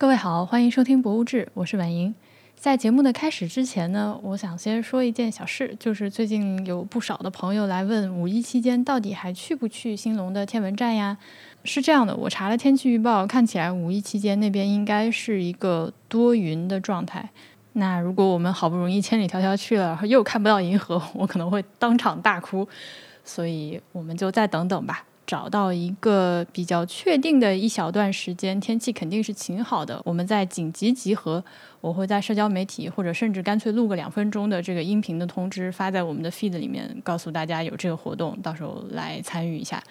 各位好，欢迎收听《博物志》，我是婉莹。在节目的开始之前呢，我想先说一件小事，就是最近有不少的朋友来问五一期间到底还去不去兴隆的天文站呀？是这样的，我查了天气预报，看起来五一期间那边应该是一个多云的状态。那如果我们好不容易千里迢迢去了，又看不到银河，我可能会当场大哭。所以我们就再等等吧。找到一个比较确定的一小段时间，天气肯定是晴好的，我们再紧急集合。我会在社交媒体，或者甚至干脆录个两分钟的这个音频的通知，发在我们的 feed 里面，告诉大家有这个活动，到时候来参与一下。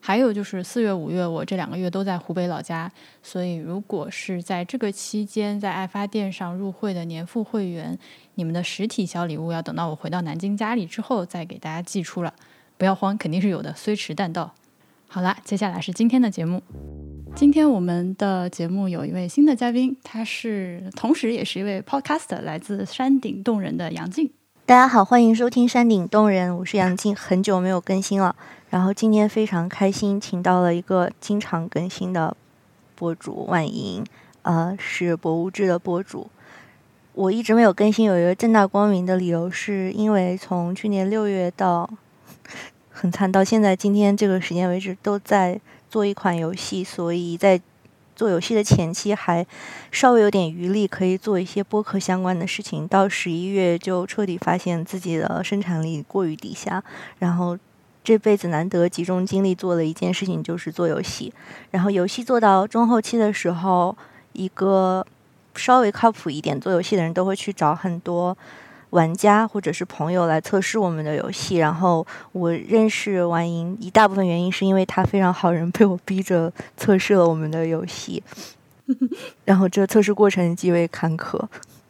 还有就是四月、五月，我这两个月都在湖北老家，所以如果是在这个期间在爱发店上入会的年付会员，你们的实体小礼物要等到我回到南京家里之后再给大家寄出了。不要慌，肯定是有的，虽迟但到。好啦，接下来是今天的节目。今天我们的节目有一位新的嘉宾，他是同时也是一位 podcaster，来自山顶洞人的杨静。大家好，欢迎收听山顶洞人，我是杨静，很久没有更新了。然后今天非常开心，请到了一个经常更新的博主万莹，呃，是博物志的博主。我一直没有更新，有一个正大光明的理由，是因为从去年六月到。很惨，到现在今天这个时间为止都在做一款游戏，所以在做游戏的前期还稍微有点余力，可以做一些播客相关的事情。到十一月就彻底发现自己的生产力过于低下，然后这辈子难得集中精力做的一件事情就是做游戏。然后游戏做到中后期的时候，一个稍微靠谱一点做游戏的人都会去找很多。玩家或者是朋友来测试我们的游戏，然后我认识玩莹一大部分原因是因为他非常好人，被我逼着测试了我们的游戏，然后这测试过程极为坎坷，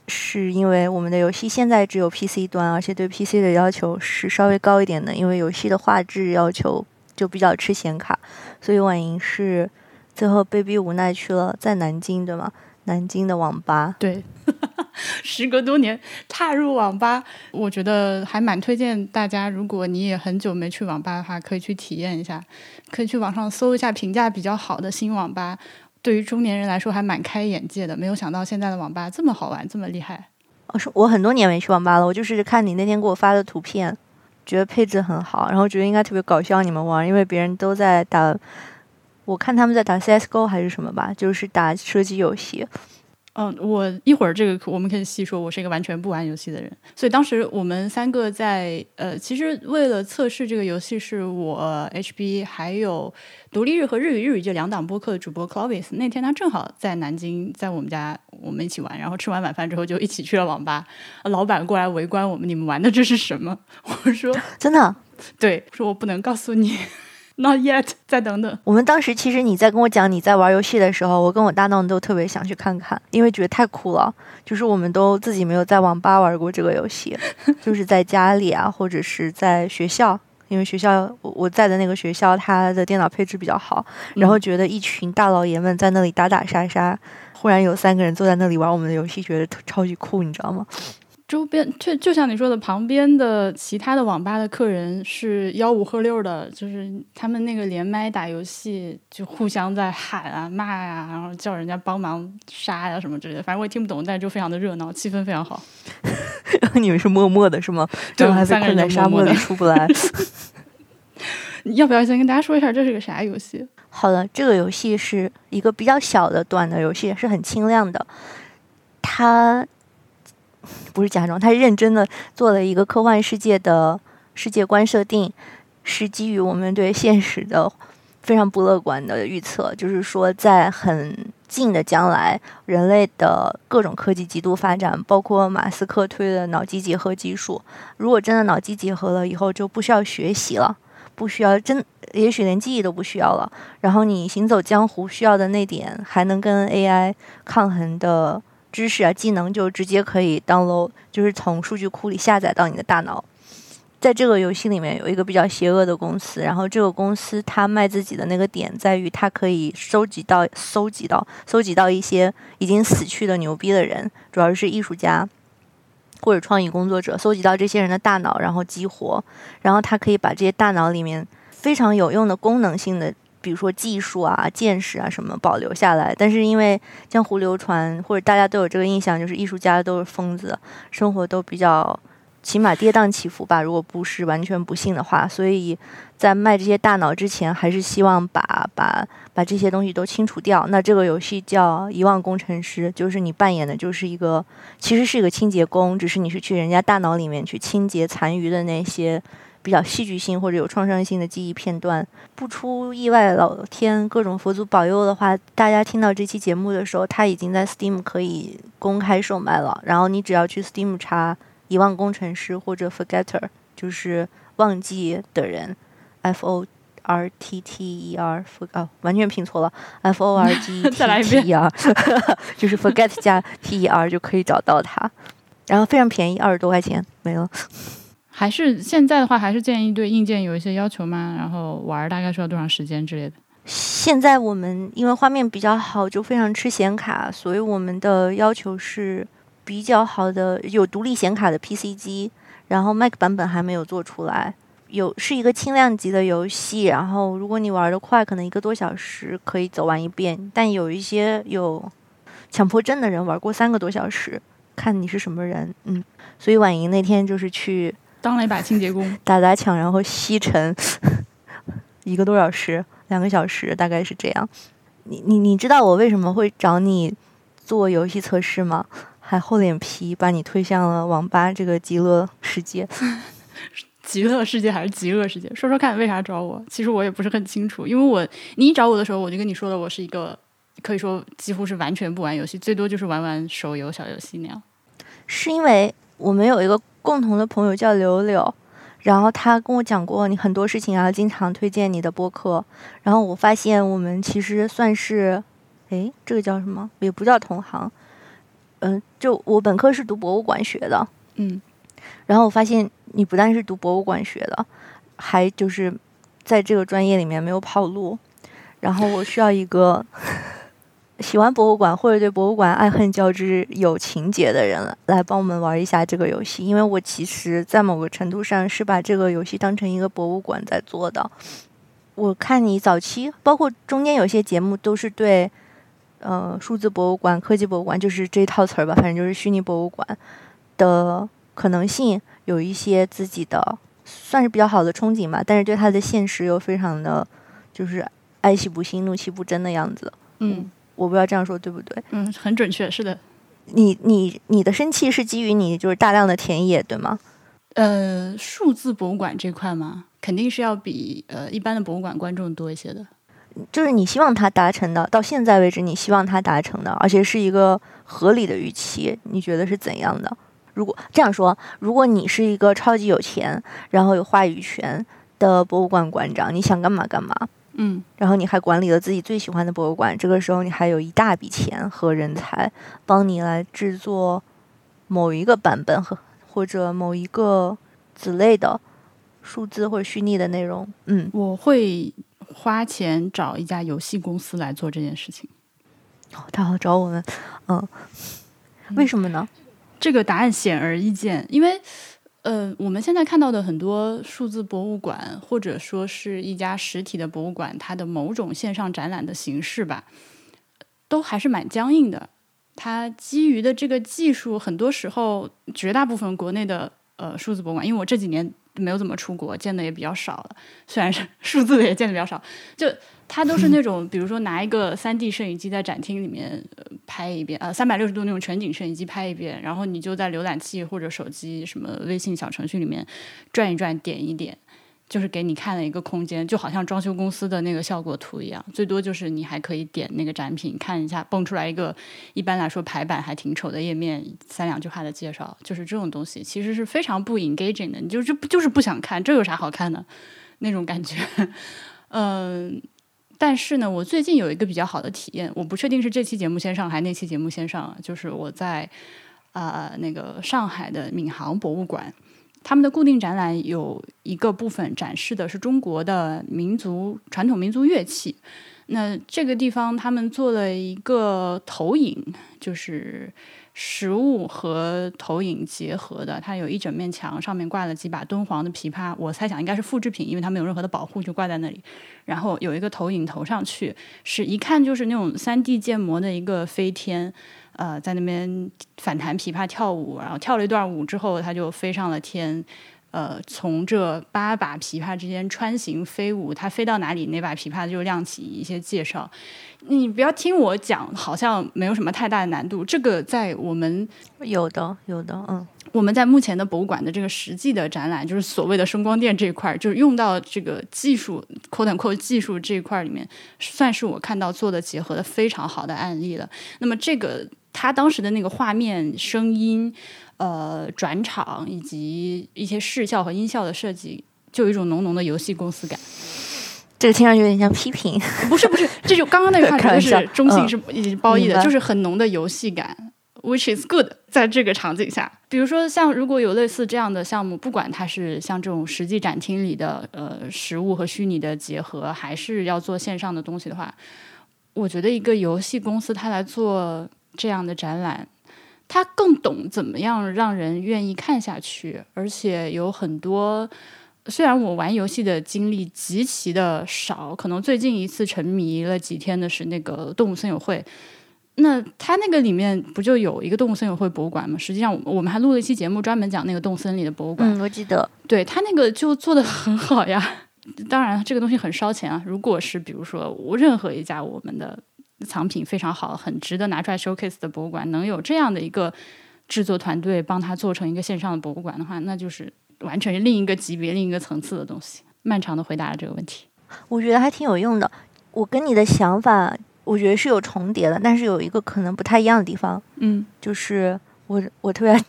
是因为我们的游戏现在只有 PC 端，而且对 PC 的要求是稍微高一点的，因为游戏的画质要求就比较吃显卡，所以婉莹是最后被逼无奈去了在南京，对吗？南京的网吧，对。时隔多年踏入网吧，我觉得还蛮推荐大家。如果你也很久没去网吧的话，可以去体验一下，可以去网上搜一下评价比较好的新网吧。对于中年人来说，还蛮开眼界的。没有想到现在的网吧这么好玩，这么厉害。我说我很多年没去网吧了，我就是看你那天给我发的图片，觉得配置很好，然后觉得应该特别搞笑。你们玩，因为别人都在打，我看他们在打 CSGO 还是什么吧，就是打射击游戏。嗯，我一会儿这个我们可以细说。我是一个完全不玩游戏的人，所以当时我们三个在呃，其实为了测试这个游戏，是我 HB 还有独立日和日语日语这两档播客的主播 Clovis。那天他正好在南京，在我们家，我们一起玩。然后吃完晚饭之后，就一起去了网吧。老板过来围观我们，你们玩的这是什么？我说真的，对，说我不能告诉你。Not yet，再等等。我们当时其实你在跟我讲你在玩游戏的时候，我跟我搭档都特别想去看看，因为觉得太酷了。就是我们都自己没有在网吧玩过这个游戏，就是在家里啊，或者是在学校，因为学校我在的那个学校，它的电脑配置比较好，然后觉得一群大老爷们在那里打打杀杀，忽然有三个人坐在那里玩我们的游戏，觉得超级酷，你知道吗？周边就就像你说的，旁边的其他的网吧的客人是吆五喝六的，就是他们那个连麦打游戏，就互相在喊啊骂呀，然后叫人家帮忙杀呀什么之类的，反正我也听不懂，但是就非常的热闹，气氛非常好。然后你们是默默的是吗？对，还在困在沙漠里出不来。要不要先跟大家说一下这是个啥游戏？好的，这个游戏是一个比较小的短的游戏，是很轻量的，它。不是假装，他认真的做了一个科幻世界的世界观设定，是基于我们对现实的非常不乐观的预测。就是说，在很近的将来，人类的各种科技极度发展，包括马斯克推的脑机结合技术。如果真的脑机结合了以后，就不需要学习了，不需要真，也许连记忆都不需要了。然后你行走江湖需要的那点还能跟 AI 抗衡的。知识啊，技能就直接可以 download，就是从数据库里下载到你的大脑。在这个游戏里面有一个比较邪恶的公司，然后这个公司它卖自己的那个点在于，它可以收集到、搜集到、搜集到一些已经死去的牛逼的人，主要是艺术家或者创意工作者，搜集到这些人的大脑，然后激活，然后它可以把这些大脑里面非常有用的功能性的比如说技术啊、见识啊什么保留下来。但是因为江湖流传，或者大家都有这个印象，就是艺术家都是疯子，生活都比较。起码跌宕起伏吧，如果不是完全不幸的话，所以在卖这些大脑之前，还是希望把把把这些东西都清除掉。那这个游戏叫《遗忘工程师》，就是你扮演的就是一个，其实是一个清洁工，只是你是去人家大脑里面去清洁残余的那些比较戏剧性或者有创伤性的记忆片段。不出意外，老天各种佛祖保佑的话，大家听到这期节目的时候，它已经在 Steam 可以公开售卖了。然后你只要去 Steam 查。遗忘工程师或者 forgetter 就是忘记的人，f o r t t e r 哦，完全拼错了，f o r g t t e r 就是 forget 加 t e r 就可以找到它，然后非常便宜，二十多块钱没了。还是现在的话，还是建议对硬件有一些要求吗？然后玩大概需要多长时间之类的？现在我们因为画面比较好，就非常吃显卡，所以我们的要求是。比较好的有独立显卡的 PC 机，然后 Mac 版本还没有做出来。有是一个轻量级的游戏，然后如果你玩的快，可能一个多小时可以走完一遍。但有一些有强迫症的人玩过三个多小时，看你是什么人。嗯，所以婉莹那天就是去当了一把清洁工，打砸抢，然后吸尘一个多小时，两个小时大概是这样。你你你知道我为什么会找你做游戏测试吗？还厚脸皮把你推向了网吧这个极乐世界，极乐世界还是极恶世界？说说看，为啥找我？其实我也不是很清楚，因为我你一找我的时候，我就跟你说了，我是一个可以说几乎是完全不玩游戏，最多就是玩玩手游小游戏那样。是因为我们有一个共同的朋友叫柳柳，然后他跟我讲过你很多事情啊，经常推荐你的播客，然后我发现我们其实算是，哎，这个叫什么？也不叫同行。嗯，就我本科是读博物馆学的，嗯，然后我发现你不但是读博物馆学的，还就是在这个专业里面没有跑路，然后我需要一个喜欢博物馆或者对博物馆爱恨交织有情节的人来帮我们玩一下这个游戏，因为我其实，在某个程度上是把这个游戏当成一个博物馆在做的。我看你早期，包括中间有些节目都是对。呃，数字博物馆、科技博物馆就是这套词儿吧，反正就是虚拟博物馆的可能性，有一些自己的算是比较好的憧憬吧，但是对它的现实又非常的就是爱惜不心、怒气不争的样子。嗯，我不知道这样说对不对？嗯，很准确，是的。你你你的生气是基于你就是大量的田野，对吗？呃，数字博物馆这块嘛，肯定是要比呃一般的博物馆观众多一些的。就是你希望他达成的，到现在为止你希望他达成的，而且是一个合理的预期，你觉得是怎样的？如果这样说，如果你是一个超级有钱，然后有话语权的博物馆馆长，你想干嘛干嘛，嗯，然后你还管理了自己最喜欢的博物馆，这个时候你还有一大笔钱和人才帮你来制作某一个版本和或者某一个子类的数字或者虚拟的内容，嗯，我会。花钱找一家游戏公司来做这件事情，哦，他好找我们，嗯，为什么呢？这个答案显而易见，因为，呃，我们现在看到的很多数字博物馆，或者说是一家实体的博物馆，它的某种线上展览的形式吧，都还是蛮僵硬的。它基于的这个技术，很多时候，绝大部分国内的呃数字博物馆，因为我这几年。没有怎么出国，见的也比较少了。虽然是 数字的也见的比较少，就它都是那种，比如说拿一个三 D 摄影机在展厅里面拍一遍，呃，三百六十度那种全景摄影机拍一遍，然后你就在浏览器或者手机什么微信小程序里面转一转，点一点。就是给你看了一个空间，就好像装修公司的那个效果图一样。最多就是你还可以点那个展品看一下，蹦出来一个一般来说排版还挺丑的页面，三两句话的介绍。就是这种东西其实是非常不 engaging 的，你就就就是不想看，这有啥好看的那种感觉。嗯，但是呢，我最近有一个比较好的体验，我不确定是这期节目先上还是那期节目先上，就是我在啊那个上海的闵行博物馆。他们的固定展览有一个部分展示的是中国的民族传统民族乐器，那这个地方他们做了一个投影，就是实物和投影结合的。它有一整面墙，上面挂了几把敦煌的琵琶，我猜想应该是复制品，因为它没有任何的保护，就挂在那里。然后有一个投影投上去，是一看就是那种三 D 建模的一个飞天，呃，在那边反弹琵琶跳舞，然后跳了一段舞之后，它就飞上了天。呃，从这八把琵琶之间穿行飞舞，它飞到哪里，哪把琵琶就亮起一些介绍。你不要听我讲，好像没有什么太大的难度。这个在我们有的有的，嗯，我们在目前的博物馆的这个实际的展览，就是所谓的声光电这一块，就是用到这个技术，quote unquote 技术这一块里面，算是我看到做的结合的非常好的案例了。那么这个他当时的那个画面、声音。呃，转场以及一些视效和音效的设计，就有一种浓浓的游戏公司感。这个听上去有点像批评，不是不是，这就刚刚那句话题 是中性是以及褒义的，就是很浓的游戏感，which is good。在这个场景下，比如说像如果有类似这样的项目，不管它是像这种实际展厅里的呃实物和虚拟的结合，还是要做线上的东西的话，我觉得一个游戏公司它来做这样的展览。他更懂怎么样让人愿意看下去，而且有很多。虽然我玩游戏的经历极其的少，可能最近一次沉迷了几天的是那个动物森友会。那他那个里面不就有一个动物森友会博物馆吗？实际上，我们还录了一期节目，专门讲那个动森里的博物馆。嗯，我记得。对他那个就做的很好呀。当然，这个东西很烧钱啊。如果是比如说，任何一家我们的。藏品非常好，很值得拿出来 showcase 的博物馆，能有这样的一个制作团队帮他做成一个线上的博物馆的话，那就是完全是另一个级别、另一个层次的东西。漫长的回答了这个问题，我觉得还挺有用的。我跟你的想法，我觉得是有重叠的，但是有一个可能不太一样的地方。嗯，就是我我特别爱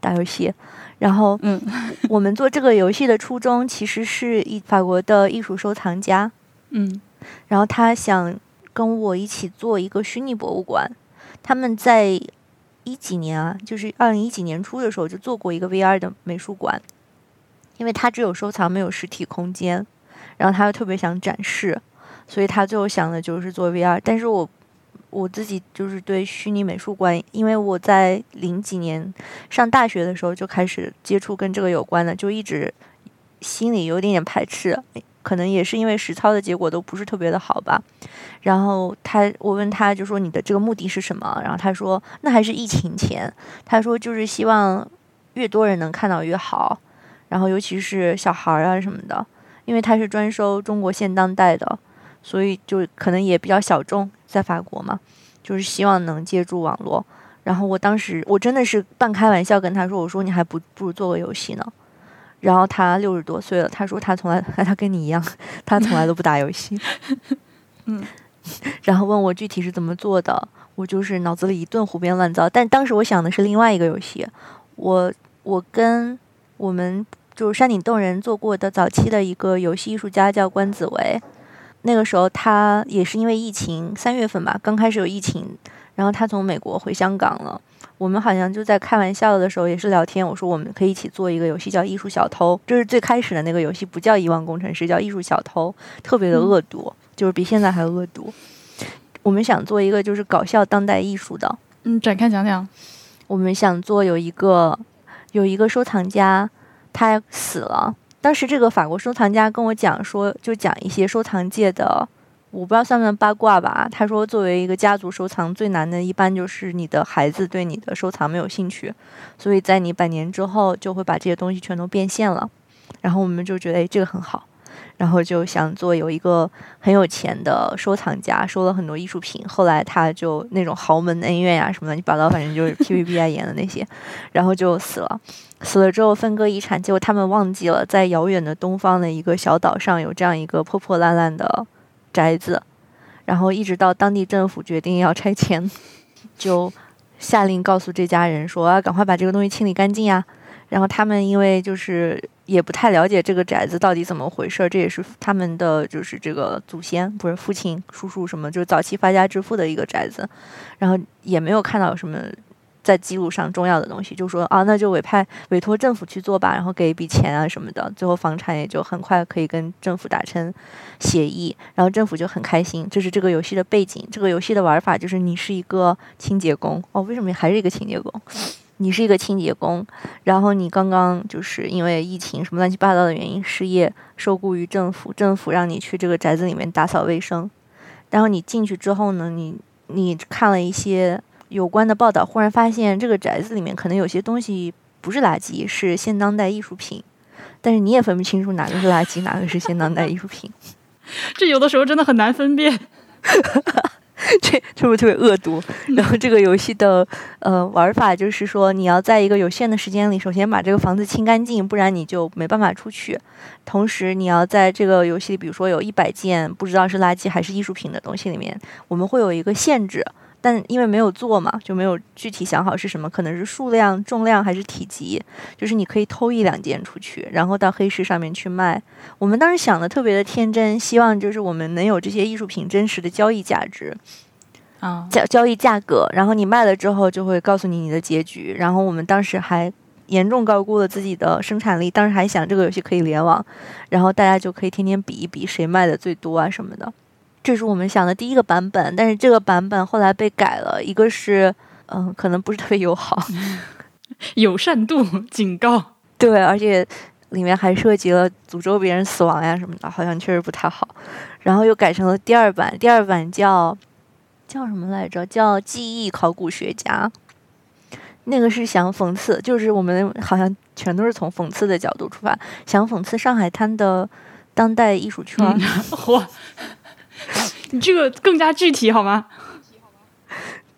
打游戏，然后嗯，我们做这个游戏的初衷其实是一法国的艺术收藏家，嗯，然后他想。跟我一起做一个虚拟博物馆，他们在一几年啊，就是二零一几年初的时候就做过一个 VR 的美术馆，因为他只有收藏没有实体空间，然后他又特别想展示，所以他最后想的就是做 VR。但是我我自己就是对虚拟美术馆，因为我在零几年上大学的时候就开始接触跟这个有关的，就一直心里有点点排斥。可能也是因为实操的结果都不是特别的好吧，然后他我问他就说你的这个目的是什么？然后他说那还是疫情前，他说就是希望越多人能看到越好，然后尤其是小孩儿啊什么的，因为他是专收中国现当代的，所以就可能也比较小众，在法国嘛，就是希望能借助网络。然后我当时我真的是半开玩笑跟他说，我说你还不不如做个游戏呢。然后他六十多岁了，他说他从来，他跟你一样，他从来都不打游戏。嗯，然后问我具体是怎么做的，我就是脑子里一顿胡编乱造。但当时我想的是另外一个游戏，我我跟我们就是山顶洞人做过的早期的一个游戏艺术家叫关子维，那个时候他也是因为疫情三月份吧，刚开始有疫情，然后他从美国回香港了。我们好像就在开玩笑的时候也是聊天，我说我们可以一起做一个游戏叫《艺术小偷》，就是最开始的那个游戏不叫《遗忘工程师》，叫《艺术小偷》，特别的恶毒，就是比现在还恶毒。我们想做一个就是搞笑当代艺术的，嗯，展开讲讲。我们想做有一个有一个收藏家，他死了。当时这个法国收藏家跟我讲说，就讲一些收藏界的。我不知道算不算八卦吧。他说，作为一个家族收藏，最难的一般就是你的孩子对你的收藏没有兴趣，所以在你百年之后就会把这些东西全都变现了。然后我们就觉得，哎，这个很好，然后就想做有一个很有钱的收藏家，收了很多艺术品。后来他就那种豪门恩怨呀什么的，你把到反正就是 TVB 啊演的那些，然后就死了。死了之后分割遗产，结果他们忘记了，在遥远的东方的一个小岛上有这样一个破破烂烂的。宅子，然后一直到当地政府决定要拆迁，就下令告诉这家人说：“要赶快把这个东西清理干净呀！”然后他们因为就是也不太了解这个宅子到底怎么回事，这也是他们的就是这个祖先不是父亲、叔叔什么，就是早期发家致富的一个宅子，然后也没有看到什么在记录上重要的东西，就说啊，那就委派委托政府去做吧，然后给一笔钱啊什么的，最后房产也就很快可以跟政府达成协议，然后政府就很开心。这是这个游戏的背景，这个游戏的玩法就是你是一个清洁工哦，为什么还是一个清洁工？你是一个清洁工，然后你刚刚就是因为疫情什么乱七八糟的原因失业，受雇于政府，政府让你去这个宅子里面打扫卫生，然后你进去之后呢，你你看了一些。有关的报道，忽然发现这个宅子里面可能有些东西不是垃圾，是现当代艺术品，但是你也分不清楚哪个是垃圾，哪个是现当代艺术品。这有的时候真的很难分辨，这是不是特别恶毒？然后这个游戏的呃玩法就是说，你要在一个有限的时间里，首先把这个房子清干净，不然你就没办法出去。同时，你要在这个游戏里，比如说有一百件不知道是垃圾还是艺术品的东西里面，我们会有一个限制。但因为没有做嘛，就没有具体想好是什么，可能是数量、重量还是体积，就是你可以偷一两件出去，然后到黑市上面去卖。我们当时想的特别的天真，希望就是我们能有这些艺术品真实的交易价值，啊，交交易价格，然后你卖了之后就会告诉你你的结局。然后我们当时还严重高估了自己的生产力，当时还想这个游戏可以联网，然后大家就可以天天比一比谁卖的最多啊什么的。这是我们想的第一个版本，但是这个版本后来被改了，一个是，嗯，可能不是特别友好，友善度警告，对，而且里面还涉及了诅咒别人死亡呀什么的，好像确实不太好。然后又改成了第二版，第二版叫叫什么来着？叫记忆考古学家。那个是想讽刺，就是我们好像全都是从讽刺的角度出发，想讽刺上海滩的当代艺术圈。嚯！你这个更加具体好吗？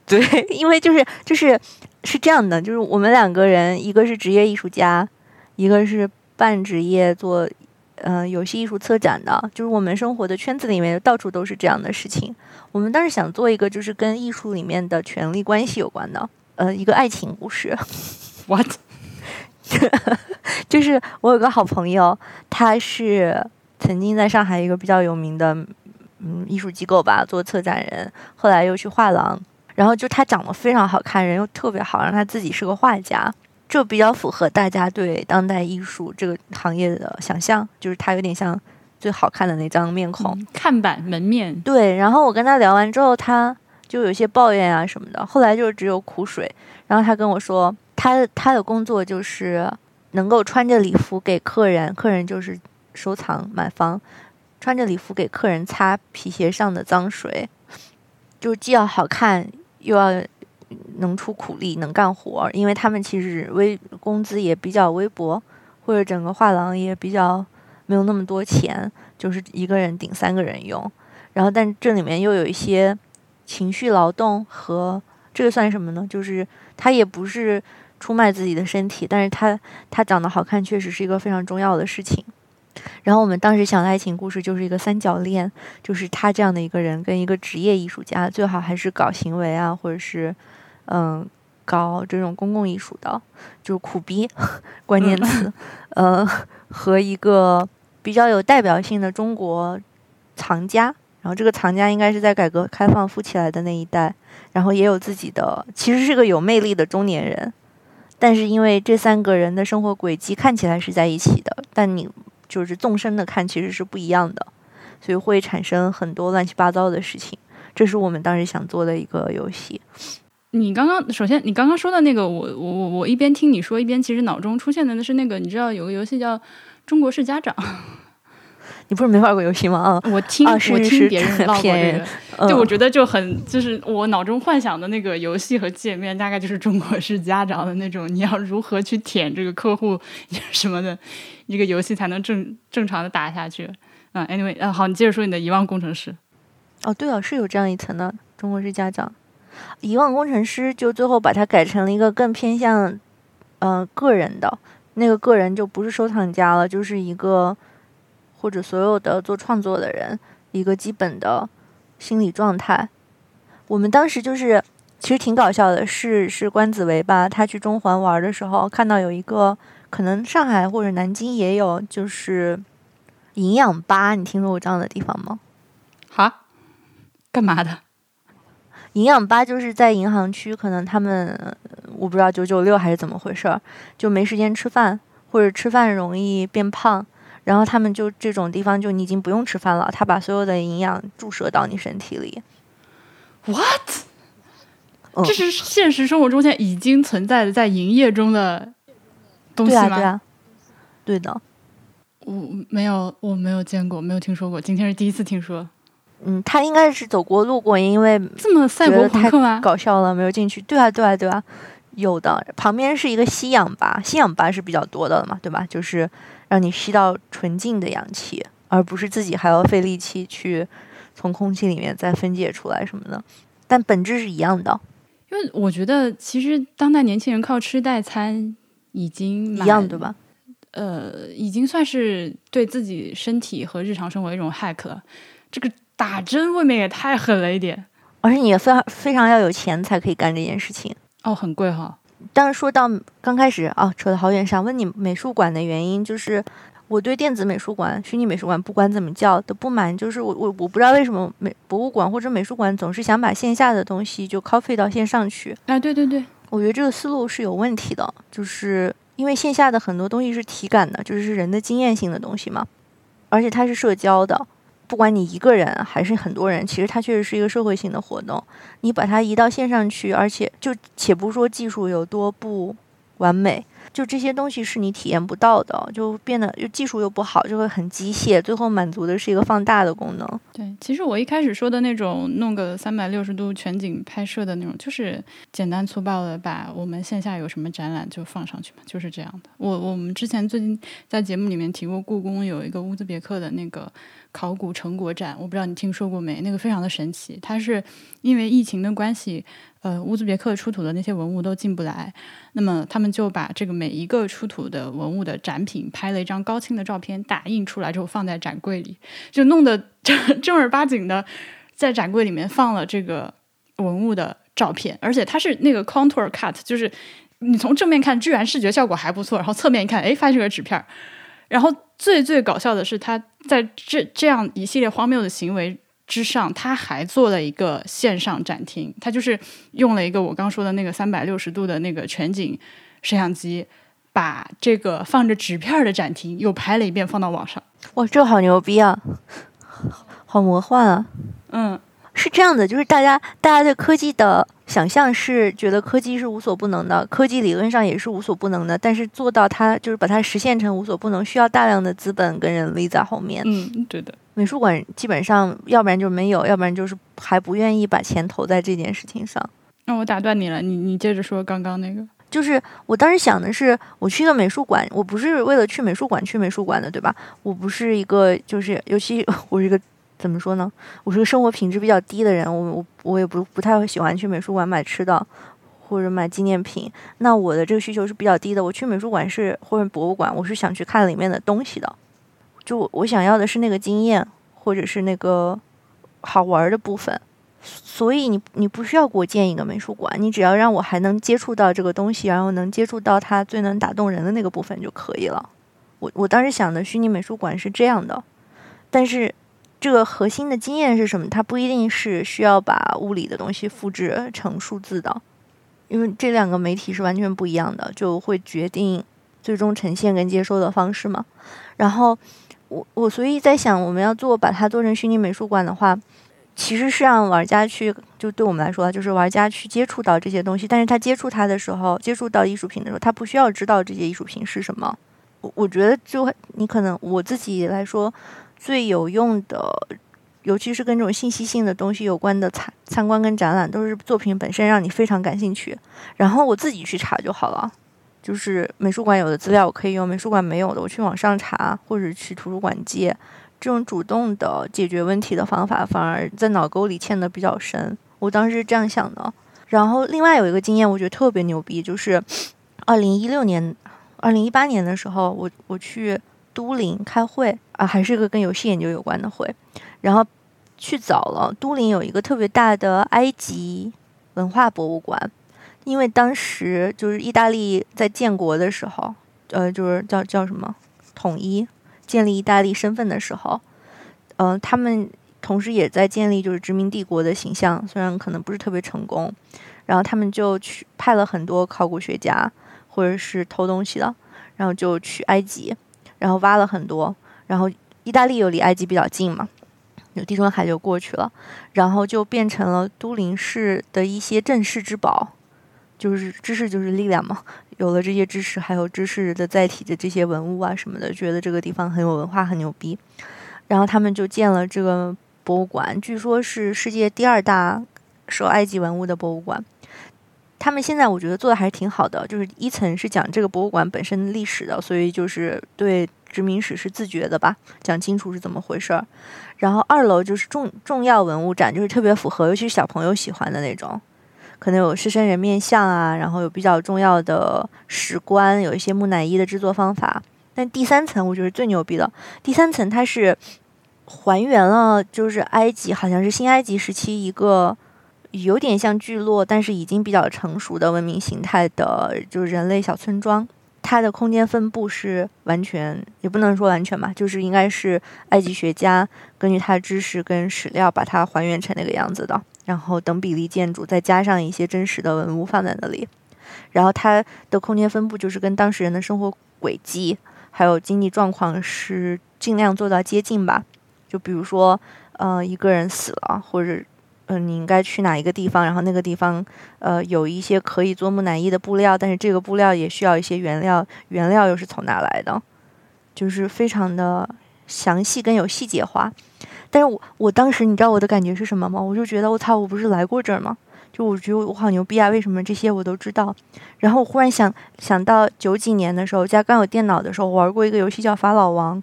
对，因为就是就是是这样的，就是我们两个人，一个是职业艺术家，一个是半职业做嗯游戏艺术策展的，就是我们生活的圈子里面到处都是这样的事情。我们当时想做一个就是跟艺术里面的权力关系有关的，呃，一个爱情故事。What？就是我有个好朋友，他是曾经在上海一个比较有名的。嗯，艺术机构吧，做策展人，后来又去画廊，然后就他长得非常好看，人又特别好，让他自己是个画家，就比较符合大家对当代艺术这个行业的想象，就是他有点像最好看的那张面孔，看板门面。对，然后我跟他聊完之后，他就有些抱怨啊什么的，后来就只有苦水。然后他跟我说，他他的工作就是能够穿着礼服给客人，客人就是收藏买方。穿着礼服给客人擦皮鞋上的脏水，就既要好看，又要能出苦力，能干活。因为他们其实微工资也比较微薄，或者整个画廊也比较没有那么多钱，就是一个人顶三个人用。然后，但这里面又有一些情绪劳动和这个算什么呢？就是他也不是出卖自己的身体，但是他他长得好看，确实是一个非常重要的事情。然后我们当时想的爱情故事就是一个三角恋，就是他这样的一个人跟一个职业艺术家，最好还是搞行为啊，或者是嗯搞这种公共艺术的，就是苦逼 关键词，呃和一个比较有代表性的中国藏家，然后这个藏家应该是在改革开放富起来的那一代，然后也有自己的，其实是个有魅力的中年人，但是因为这三个人的生活轨迹看起来是在一起的，但你。就是纵深的看，其实是不一样的，所以会产生很多乱七八糟的事情。这是我们当时想做的一个游戏。你刚刚首先，你刚刚说的那个，我我我我一边听你说，一边其实脑中出现的那是那个，你知道有个游戏叫《中国式家长》。你不是没玩过游戏吗？啊，我听我听别人唠过这个，就我觉得就很就是我脑中幻想的那个游戏和界面，大概就是中国式家长的那种，你要如何去舔这个客户什么的，一个游戏才能正正常的打下去。嗯，anyway，嗯，好，你接着说你的遗忘工程师。哦，对啊，是有这样一层的中国式家长，遗忘工程师就最后把它改成了一个更偏向嗯个人的，那个个人就不是收藏家了，就是一个。或者所有的做创作的人一个基本的心理状态。我们当时就是其实挺搞笑的，是是关子维吧？他去中环玩的时候，看到有一个可能上海或者南京也有，就是营养吧。你听说过这样的地方吗？哈？干嘛的？营养吧就是在银行区，可能他们我不知道九九六还是怎么回事儿，就没时间吃饭，或者吃饭容易变胖。然后他们就这种地方，就你已经不用吃饭了，他把所有的营养注射到你身体里。What？这是现实生活中现在已经存在的在营业中的东西吗？对啊，对啊，对的。我没有，我没有见过，没有听说过，今天是第一次听说。嗯，他应该是走过路过，因为这么赛博朋克吗？搞笑了，没有进去。对啊，对啊，对啊，有的。旁边是一个吸氧吧，吸氧吧是比较多的嘛，对吧？就是让你吸到纯净的氧气，而不是自己还要费力气去从空气里面再分解出来什么的。但本质是一样的。因为我觉得，其实当代年轻人靠吃代餐已经一样，对吧？呃，已经算是对自己身体和日常生活一种 hack 了。这个打针未免也太狠了一点，而且你也非常非常要有钱才可以干这件事情。哦，很贵哈。但是说到刚开始啊，扯得好远，想问你美术馆的原因，就是我对电子美术馆、虚拟美术馆不管怎么叫的不满，就是我我我不知道为什么美博物馆或者美术馆总是想把线下的东西就 copy 到线上去。啊，对对对，我觉得这个思路是有问题的，就是因为线下的很多东西是体感的，就是人的经验性的东西嘛，而且它是社交的。不管你一个人还是很多人，其实它确实是一个社会性的活动。你把它移到线上去，而且就且不说技术有多不完美。就这些东西是你体验不到的，就变得又技术又不好，就会很机械，最后满足的是一个放大的功能。对，其实我一开始说的那种弄个三百六十度全景拍摄的那种，就是简单粗暴的把我们线下有什么展览就放上去嘛，就是这样的。我我们之前最近在节目里面提过，故宫有一个乌兹别克的那个考古成果展，我不知道你听说过没？那个非常的神奇，它是因为疫情的关系。呃，乌兹别克出土的那些文物都进不来，那么他们就把这个每一个出土的文物的展品拍了一张高清的照片，打印出来之后放在展柜里，就弄得 正正儿八经的在展柜里面放了这个文物的照片，而且它是那个 contour cut，就是你从正面看居然视觉效果还不错，然后侧面一看，哎，发现是个纸片儿，然后最最搞笑的是，他在这这样一系列荒谬的行为。之上，他还做了一个线上展厅，他就是用了一个我刚说的那个三百六十度的那个全景摄像机，把这个放着纸片的展厅又拍了一遍，放到网上。哇，这好牛逼啊！好魔幻啊！嗯。是这样的，就是大家大家对科技的想象是觉得科技是无所不能的，科技理论上也是无所不能的，但是做到它就是把它实现成无所不能，需要大量的资本跟人力在后面。嗯，对的。美术馆基本上要不然就没有，要不然就是还不愿意把钱投在这件事情上。那我打断你了，你你接着说刚刚那个。就是我当时想的是，我去一个美术馆，我不是为了去美术馆去美术馆的，对吧？我不是一个，就是尤其 我是一个。怎么说呢？我是个生活品质比较低的人，我我我也不不太喜欢去美术馆买吃的或者买纪念品。那我的这个需求是比较低的。我去美术馆是或者博物馆，我是想去看里面的东西的。就我想要的是那个经验，或者是那个好玩的部分。所以你你不需要给我建一个美术馆，你只要让我还能接触到这个东西，然后能接触到它最能打动人的那个部分就可以了。我我当时想的虚拟美术馆是这样的，但是。这个核心的经验是什么？它不一定是需要把物理的东西复制成数字的，因为这两个媒体是完全不一样的，就会决定最终呈现跟接收的方式嘛。然后我我所以在想，我们要做把它做成虚拟美术馆的话，其实是让玩家去，就对我们来说，就是玩家去接触到这些东西。但是他接触它的时候，接触到艺术品的时候，他不需要知道这些艺术品是什么。我我觉得，就你可能我自己来说。最有用的，尤其是跟这种信息性的东西有关的参参观跟展览，都是作品本身让你非常感兴趣，然后我自己去查就好了。就是美术馆有的资料我可以用，美术馆没有的我去网上查，或者去图书馆借。这种主动的解决问题的方法，反而在脑沟里嵌的比较深。我当时是这样想的。然后另外有一个经验，我觉得特别牛逼，就是二零一六年、二零一八年的时候，我我去。都灵开会啊，还是一个跟游戏研究有关的会。然后去早了，都灵有一个特别大的埃及文化博物馆，因为当时就是意大利在建国的时候，呃，就是叫叫什么统一建立意大利身份的时候，嗯，他们同时也在建立就是殖民帝国的形象，虽然可能不是特别成功。然后他们就去派了很多考古学家或者是偷东西的，然后就去埃及，然后挖了很多，然后意大利又离埃及比较近嘛，有地中海就过去了，然后就变成了都灵市的一些镇世之宝，就是知识就是力量嘛，有了这些知识，还有知识的载体的这些文物啊什么的，觉得这个地方很有文化，很牛逼，然后他们就建了这个博物馆，据说是世界第二大收埃及文物的博物馆。他们现在我觉得做的还是挺好的，就是一层是讲这个博物馆本身历史的，所以就是对殖民史是自觉的吧，讲清楚是怎么回事儿。然后二楼就是重重要文物展，就是特别符合，尤其是小朋友喜欢的那种，可能有狮身人面像啊，然后有比较重要的石棺，有一些木乃伊的制作方法。但第三层我觉得最牛逼的，第三层它是还原了，就是埃及好像是新埃及时期一个。有点像聚落，但是已经比较成熟的文明形态的，就是人类小村庄。它的空间分布是完全，也不能说完全吧，就是应该是埃及学家根据他的知识跟史料把它还原成那个样子的。然后等比例建筑，再加上一些真实的文物放在那里。然后它的空间分布就是跟当事人的生活轨迹还有经济状况是尽量做到接近吧。就比如说，呃，一个人死了，或者。嗯，你应该去哪一个地方？然后那个地方，呃，有一些可以做木乃伊的布料，但是这个布料也需要一些原料，原料又是从哪来的？就是非常的详细跟有细节化。但是我我当时你知道我的感觉是什么吗？我就觉得我操，我不是来过这儿吗？就我觉得我好牛逼啊！为什么这些我都知道？然后我忽然想想到九几年的时候，家刚有电脑的时候，玩过一个游戏叫法老王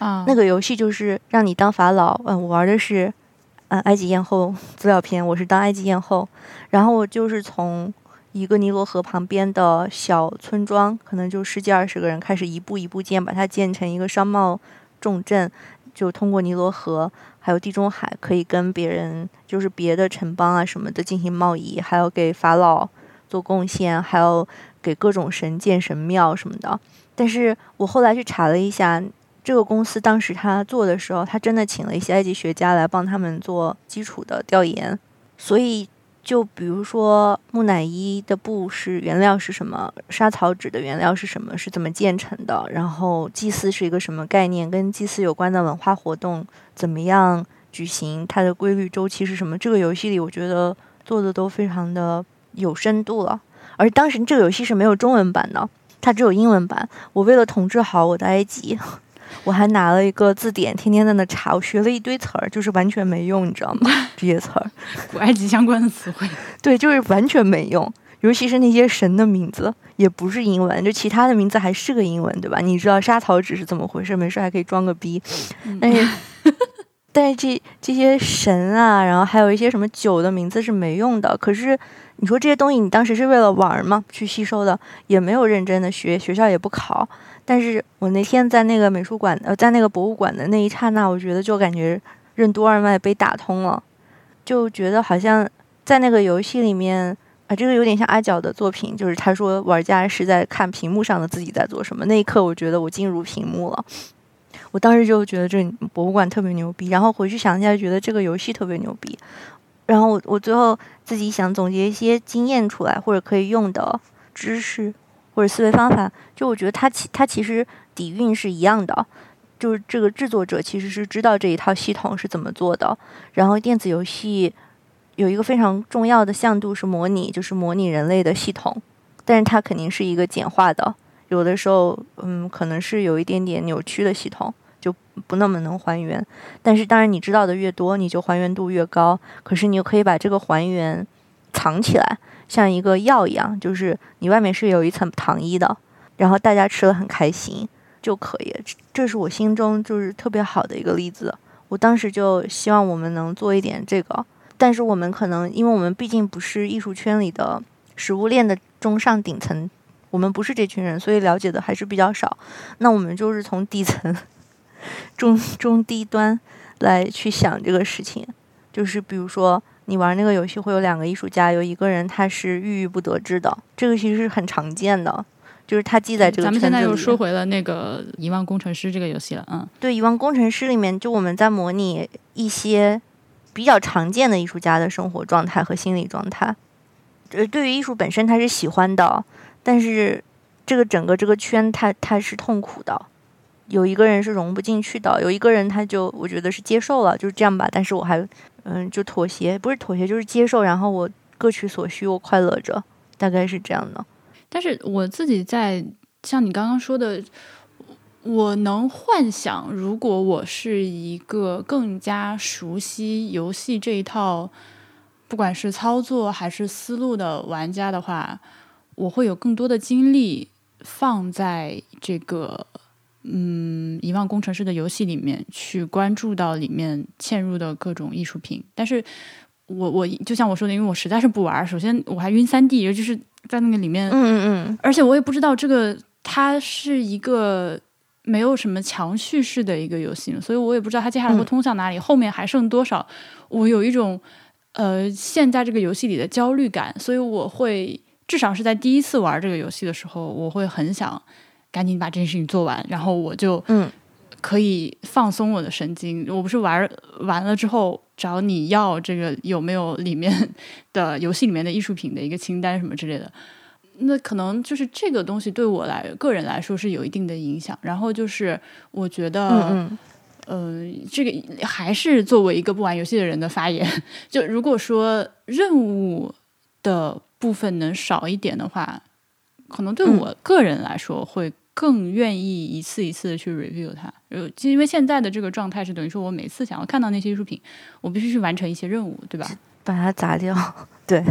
啊，那个游戏就是让你当法老。嗯，我玩的是。嗯，埃及艳后资料片，我是当埃及艳后，然后我就是从一个尼罗河旁边的小村庄，可能就十几二十个人，开始一步一步建，把它建成一个商贸重镇，就通过尼罗河还有地中海，可以跟别人，就是别的城邦啊什么的进行贸易，还要给法老做贡献，还要给各种神建神庙什么的。但是我后来去查了一下。这个公司当时他做的时候，他真的请了一些埃及学家来帮他们做基础的调研。所以，就比如说木乃伊的布是原料是什么，沙草纸的原料是什么，是怎么建成的，然后祭祀是一个什么概念，跟祭祀有关的文化活动怎么样举行，它的规律周期是什么？这个游戏里我觉得做的都非常的有深度了。而当时这个游戏是没有中文版的，它只有英文版。我为了统治好我的埃及。我还拿了一个字典，天天在那查。我学了一堆词儿，就是完全没用，你知道吗？这些词儿，古埃及相关的词汇，对，就是完全没用。尤其是那些神的名字，也不是英文，就其他的名字还是个英文，对吧？你知道沙草纸是怎么回事？没事还可以装个逼。但是，但是这这些神啊，然后还有一些什么酒的名字是没用的。可是你说这些东西，你当时是为了玩吗？去吸收的，也没有认真的学，学校也不考。但是我那天在那个美术馆，呃，在那个博物馆的那一刹那，我觉得就感觉任督二脉被打通了，就觉得好像在那个游戏里面啊，这个有点像阿角的作品，就是他说玩家是在看屏幕上的自己在做什么。那一刻，我觉得我进入屏幕了。我当时就觉得这博物馆特别牛逼，然后回去想一下，觉得这个游戏特别牛逼。然后我我最后自己想总结一些经验出来，或者可以用的知识。或者思维方法，就我觉得它其它其实底蕴是一样的，就是这个制作者其实是知道这一套系统是怎么做的。然后电子游戏有一个非常重要的向度是模拟，就是模拟人类的系统，但是它肯定是一个简化的，有的时候嗯可能是有一点点扭曲的系统，就不那么能还原。但是当然你知道的越多，你就还原度越高。可是你又可以把这个还原藏起来。像一个药一样，就是你外面是有一层糖衣的，然后大家吃了很开心就可以。这是我心中就是特别好的一个例子。我当时就希望我们能做一点这个，但是我们可能因为我们毕竟不是艺术圈里的食物链的中上顶层，我们不是这群人，所以了解的还是比较少。那我们就是从底层、中中低端来去想这个事情，就是比如说。你玩那个游戏会有两个艺术家，有一个人他是郁郁不得志的，这个其实是很常见的，就是他记在这个咱们现在又说回了那个《遗忘工程师》这个游戏了，嗯，对，《遗忘工程师》里面就我们在模拟一些比较常见的艺术家的生活状态和心理状态，呃，对于艺术本身他是喜欢的，但是这个整个这个圈他他是痛苦的。有一个人是融不进去的，有一个人他就我觉得是接受了，就是这样吧。但是我还嗯，就妥协，不是妥协就是接受，然后我各取所需，我快乐着，大概是这样的。但是我自己在像你刚刚说的，我能幻想，如果我是一个更加熟悉游戏这一套，不管是操作还是思路的玩家的话，我会有更多的精力放在这个。嗯，遗忘工程师的游戏里面去关注到里面嵌入的各种艺术品，但是我我就像我说的，因为我实在是不玩。首先我还晕三 D，尤其是在那个里面，嗯嗯嗯，而且我也不知道这个它是一个没有什么强叙事的一个游戏，所以我也不知道它接下来会通向哪里，后面还剩多少。我有一种呃陷在这个游戏里的焦虑感，所以我会至少是在第一次玩这个游戏的时候，我会很想。赶紧把这件事情做完，然后我就嗯可以放松我的神经。我不是玩完了之后找你要这个有没有里面的游戏里面的艺术品的一个清单什么之类的。那可能就是这个东西对我来个人来说是有一定的影响。然后就是我觉得，嗯嗯，这个还是作为一个不玩游戏的人的发言。就如果说任务的部分能少一点的话。可能对我个人来说，会更愿意一次一次的去 review 它，呃，因为现在的这个状态是等于说我每次想要看到那些艺术品，我必须去完成一些任务，对吧？把它砸掉，对，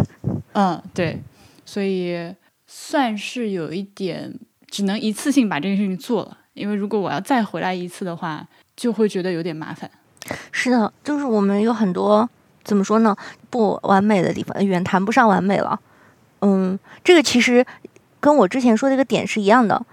嗯，对，所以算是有一点只能一次性把这件事情做了，因为如果我要再回来一次的话，就会觉得有点麻烦。是的，就是我们有很多怎么说呢，不完美的地方，远谈不上完美了。嗯，这个其实。跟我之前说的一个点是一样的，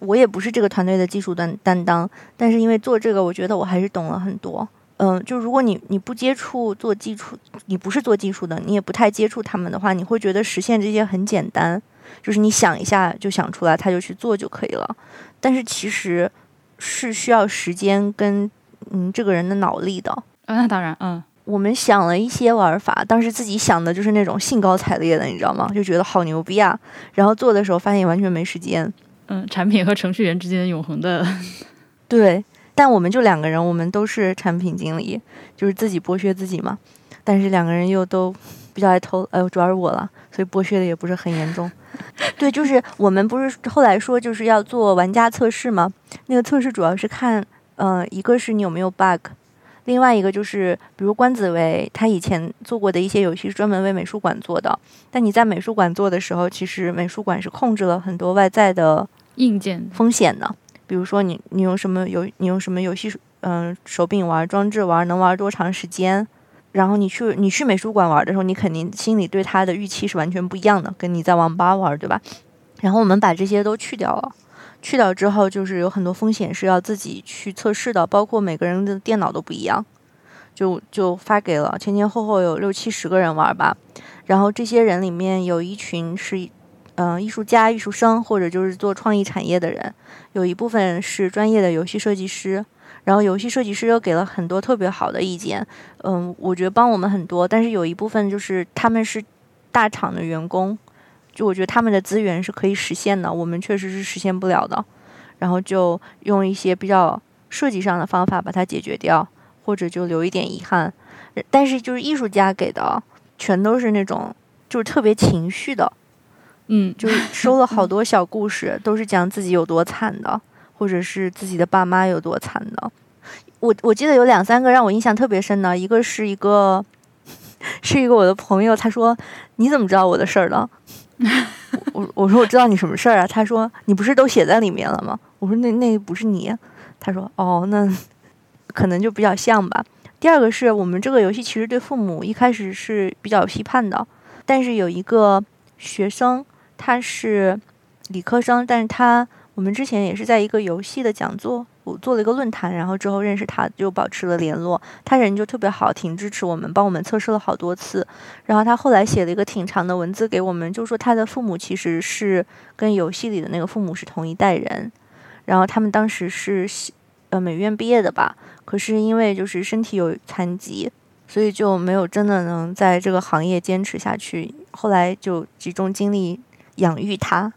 我也不是这个团队的技术担担当，但是因为做这个，我觉得我还是懂了很多。嗯，就如果你你不接触做技术，你不是做技术的，你也不太接触他们的话，你会觉得实现这些很简单，就是你想一下就想出来，他就去做就可以了。但是其实是需要时间跟嗯这个人的脑力的。啊，那当然，嗯。我们想了一些玩法，当时自己想的就是那种兴高采烈的，你知道吗？就觉得好牛逼啊！然后做的时候发现完全没时间。嗯，产品和程序员之间永恒的。对，但我们就两个人，我们都是产品经理，就是自己剥削自己嘛。但是两个人又都比较爱偷，哎，主要是我了，所以剥削的也不是很严重。对，就是我们不是后来说就是要做玩家测试吗？那个测试主要是看，嗯，一个是你有没有 bug。另外一个就是，比如关子维他以前做过的一些游戏是专门为美术馆做的，但你在美术馆做的时候，其实美术馆是控制了很多外在的硬件风险的。比如说你你用什么游你用什么游戏嗯手柄玩装置玩能玩多长时间，然后你去你去美术馆玩的时候，你肯定心里对它的预期是完全不一样的，跟你在网吧玩对吧？然后我们把这些都去掉了。去掉之后，就是有很多风险是要自己去测试的，包括每个人的电脑都不一样，就就发给了前前后后有六七十个人玩吧。然后这些人里面有一群是，嗯，艺术家、艺术生或者就是做创意产业的人，有一部分是专业的游戏设计师。然后游戏设计师又给了很多特别好的意见，嗯，我觉得帮我们很多。但是有一部分就是他们是大厂的员工。就我觉得他们的资源是可以实现的，我们确实是实现不了的。然后就用一些比较设计上的方法把它解决掉，或者就留一点遗憾。但是就是艺术家给的，全都是那种就是特别情绪的，嗯，就是收了好多小故事，都是讲自己有多惨的，或者是自己的爸妈有多惨的。我我记得有两三个让我印象特别深的，一个是一个 是一个我的朋友，他说你怎么知道我的事儿的？我我说我知道你什么事儿啊？他说你不是都写在里面了吗？我说那那不是你。他说哦，那可能就比较像吧。第二个是我们这个游戏其实对父母一开始是比较批判的，但是有一个学生他是理科生，但是他我们之前也是在一个游戏的讲座。我做了一个论坛，然后之后认识他，就保持了联络。他人就特别好，挺支持我们，帮我们测试了好多次。然后他后来写了一个挺长的文字给我们，就说他的父母其实是跟游戏里的那个父母是同一代人。然后他们当时是呃美院毕业的吧，可是因为就是身体有残疾，所以就没有真的能在这个行业坚持下去。后来就集中精力养育他。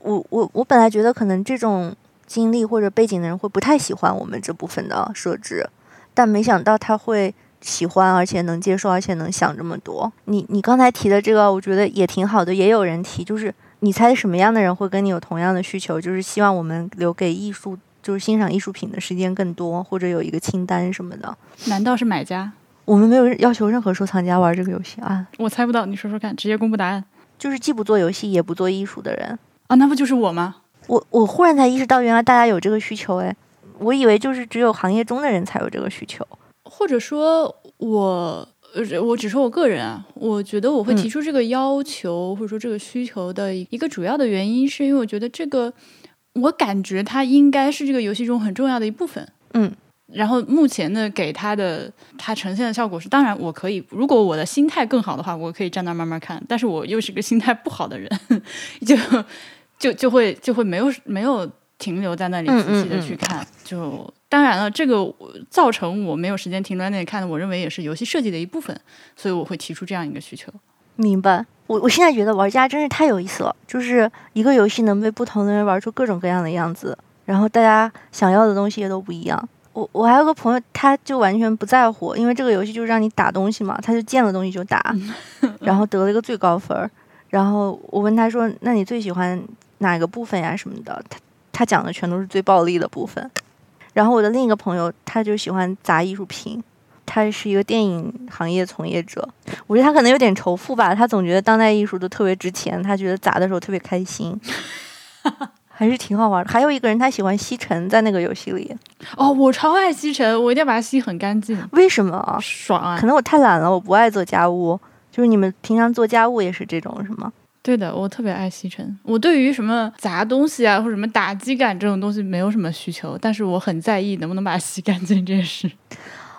我我我本来觉得可能这种经历或者背景的人会不太喜欢我们这部分的设置，但没想到他会喜欢，而且能接受，而且能想这么多。你你刚才提的这个，我觉得也挺好的。也有人提，就是你猜什么样的人会跟你有同样的需求？就是希望我们留给艺术，就是欣赏艺术品的时间更多，或者有一个清单什么的。难道是买家？我们没有要求任何收藏家玩这个游戏啊！我猜不到，你说说看，直接公布答案。就是既不做游戏也不做艺术的人啊，那不就是我吗？我我忽然才意识到，原来大家有这个需求哎，我以为就是只有行业中的人才有这个需求，或者说，我呃，我只说我个人啊，我觉得我会提出这个要求或者说这个需求的一个主要的原因，是因为我觉得这个，我感觉它应该是这个游戏中很重要的一部分，嗯。然后目前呢，给他的他呈现的效果是，当然我可以，如果我的心态更好的话，我可以站那慢慢看。但是我又是个心态不好的人，就就就会就会没有没有停留在那里仔细的去看。就当然了，这个造成我没有时间停留在那里看的，我认为也是游戏设计的一部分，所以我会提出这样一个需求。明白。我我现在觉得玩家真是太有意思了，就是一个游戏能被不同的人玩出各种各样的样子，然后大家想要的东西也都不一样。我我还有个朋友，他就完全不在乎，因为这个游戏就是让你打东西嘛，他就见了东西就打，然后得了一个最高分儿。然后我问他说：“那你最喜欢哪个部分呀？什么的？”他他讲的全都是最暴力的部分。然后我的另一个朋友，他就喜欢砸艺术品，他是一个电影行业从业者。我觉得他可能有点仇富吧，他总觉得当代艺术都特别值钱，他觉得砸的时候特别开心。还是挺好玩的。还有一个人，他喜欢吸尘，在那个游戏里。哦，我超爱吸尘，我一定要把它吸很干净。为什么？爽啊！可能我太懒了，我不爱做家务。就是你们平常做家务也是这种，是吗？对的，我特别爱吸尘。我对于什么砸东西啊，或者什么打击感这种东西没有什么需求，但是我很在意能不能把它吸干净这件事。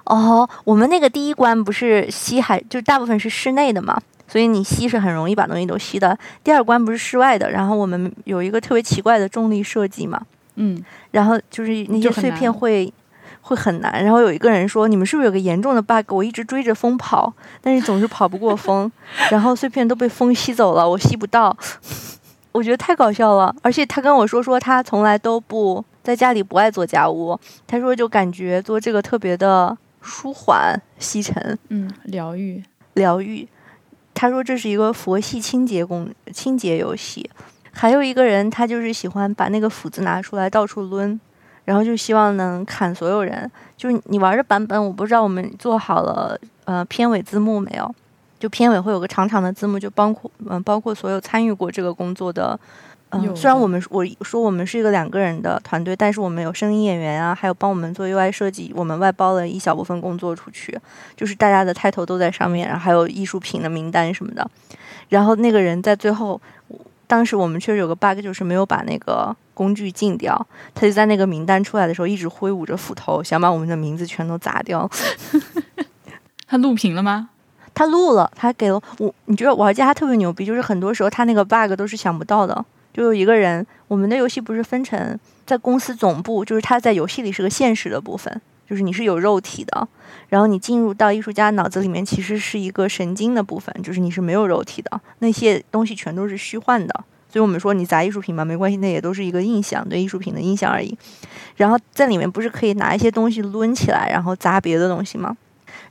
哦，我们那个第一关不是吸海，就大部分是室内的嘛。所以你吸是很容易把东西都吸的。第二关不是室外的，然后我们有一个特别奇怪的重力设计嘛，嗯，然后就是那些碎片会会很难。然后有一个人说：“你们是不是有个严重的 bug？我一直追着风跑，但是总是跑不过风，然后碎片都被风吸走了，我吸不到。”我觉得太搞笑了。而且他跟我说说他从来都不在家里不爱做家务，他说就感觉做这个特别的舒缓、吸尘，嗯，疗愈，疗愈。他说这是一个佛系清洁工清洁游戏，还有一个人他就是喜欢把那个斧子拿出来到处抡，然后就希望能砍所有人。就是你玩的版本，我不知道我们做好了呃片尾字幕没有？就片尾会有个长长的字幕，就包括嗯包括所有参与过这个工作的。嗯，虽然我们我说我们是一个两个人的团队，但是我们有声音演员啊，还有帮我们做 UI 设计，我们外包了一小部分工作出去，就是大家的 title 都在上面，然后还有艺术品的名单什么的。然后那个人在最后，当时我们确实有个 bug，就是没有把那个工具禁掉，他就在那个名单出来的时候一直挥舞着斧头，想把我们的名字全都砸掉。他录屏了吗？他录了，他给了我。你觉得玩家特别牛逼，就是很多时候他那个 bug 都是想不到的。就有一个人，我们的游戏不是分成在公司总部，就是他在游戏里是个现实的部分，就是你是有肉体的，然后你进入到艺术家脑子里面，其实是一个神经的部分，就是你是没有肉体的，那些东西全都是虚幻的。所以我们说你砸艺术品嘛，没关系，那也都是一个印象，对艺术品的印象而已。然后在里面不是可以拿一些东西抡起来，然后砸别的东西吗？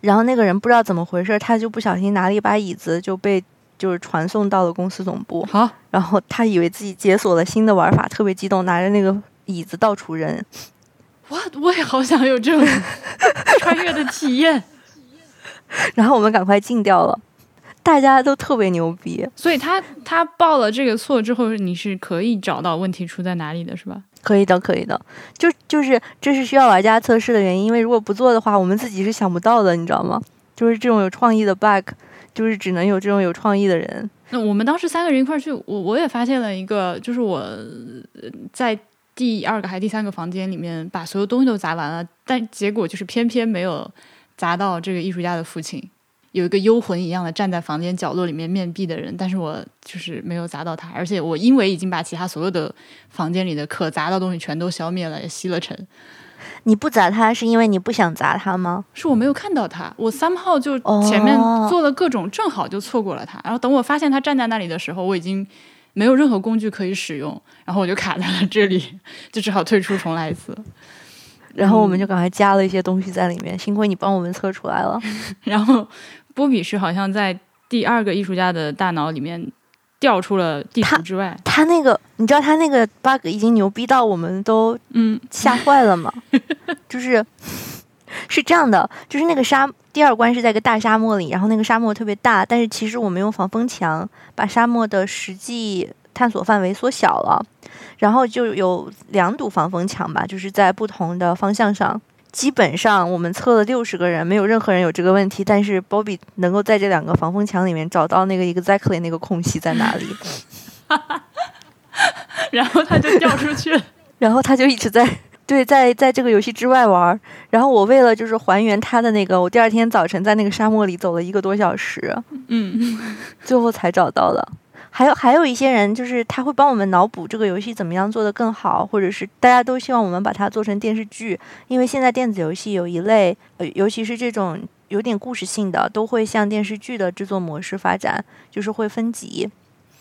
然后那个人不知道怎么回事，他就不小心拿了一把椅子，就被。就是传送到了公司总部，好，然后他以为自己解锁了新的玩法，特别激动，拿着那个椅子到处扔。我，我也好想有这种 穿越的体验。然后我们赶快禁掉了，大家都特别牛逼。所以他他报了这个错之后，你是可以找到问题出在哪里的，是吧？可以的，可以的。就就是这是需要玩家测试的原因，因为如果不做的话，我们自己是想不到的，你知道吗？就是这种有创意的 bug。就是只能有这种有创意的人。那我们当时三个人一块去，我我也发现了一个，就是我在第二个还是第三个房间里面把所有东西都砸完了，但结果就是偏偏没有砸到这个艺术家的父亲，有一个幽魂一样的站在房间角落里面面壁的人，但是我就是没有砸到他，而且我因为已经把其他所有的房间里的可砸的东西全都消灭了，也吸了尘。你不砸他是因为你不想砸他吗？是我没有看到他，我三号就前面做了各种，正好就错过了他。然后等我发现他站在那里的时候，我已经没有任何工具可以使用，然后我就卡在了这里，就只好退出重来一次。然后我们就赶快加了一些东西在里面，幸亏你帮我们测出来了。然后波比是好像在第二个艺术家的大脑里面。调出了地图之外，他那个你知道他那个 bug 已经牛逼到我们都嗯吓坏了吗？就是是这样的，就是那个沙第二关是在一个大沙漠里，然后那个沙漠特别大，但是其实我们用防风墙把沙漠的实际探索范围缩小了，然后就有两堵防风墙吧，就是在不同的方向上。基本上我们测了六十个人，没有任何人有这个问题。但是 Bobby 能够在这两个防风墙里面找到那个 exactly 那个空隙在哪里，然后他就掉出去了，然后他就一直在对在在这个游戏之外玩。然后我为了就是还原他的那个，我第二天早晨在那个沙漠里走了一个多小时，嗯，最后才找到的。还有还有一些人，就是他会帮我们脑补这个游戏怎么样做得更好，或者是大家都希望我们把它做成电视剧。因为现在电子游戏有一类，呃，尤其是这种有点故事性的，都会向电视剧的制作模式发展，就是会分级。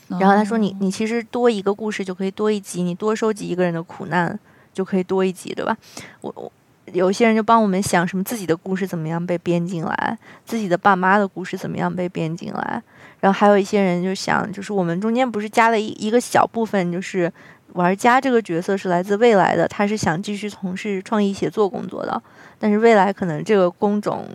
然后他说：“你你其实多一个故事就可以多一集，你多收集一个人的苦难就可以多一集，对吧？”我我有些人就帮我们想什么自己的故事怎么样被编进来，自己的爸妈的故事怎么样被编进来。然后还有一些人就想，就是我们中间不是加了一一个小部分，就是玩家这个角色是来自未来的，他是想继续从事创意写作工作的，但是未来可能这个工种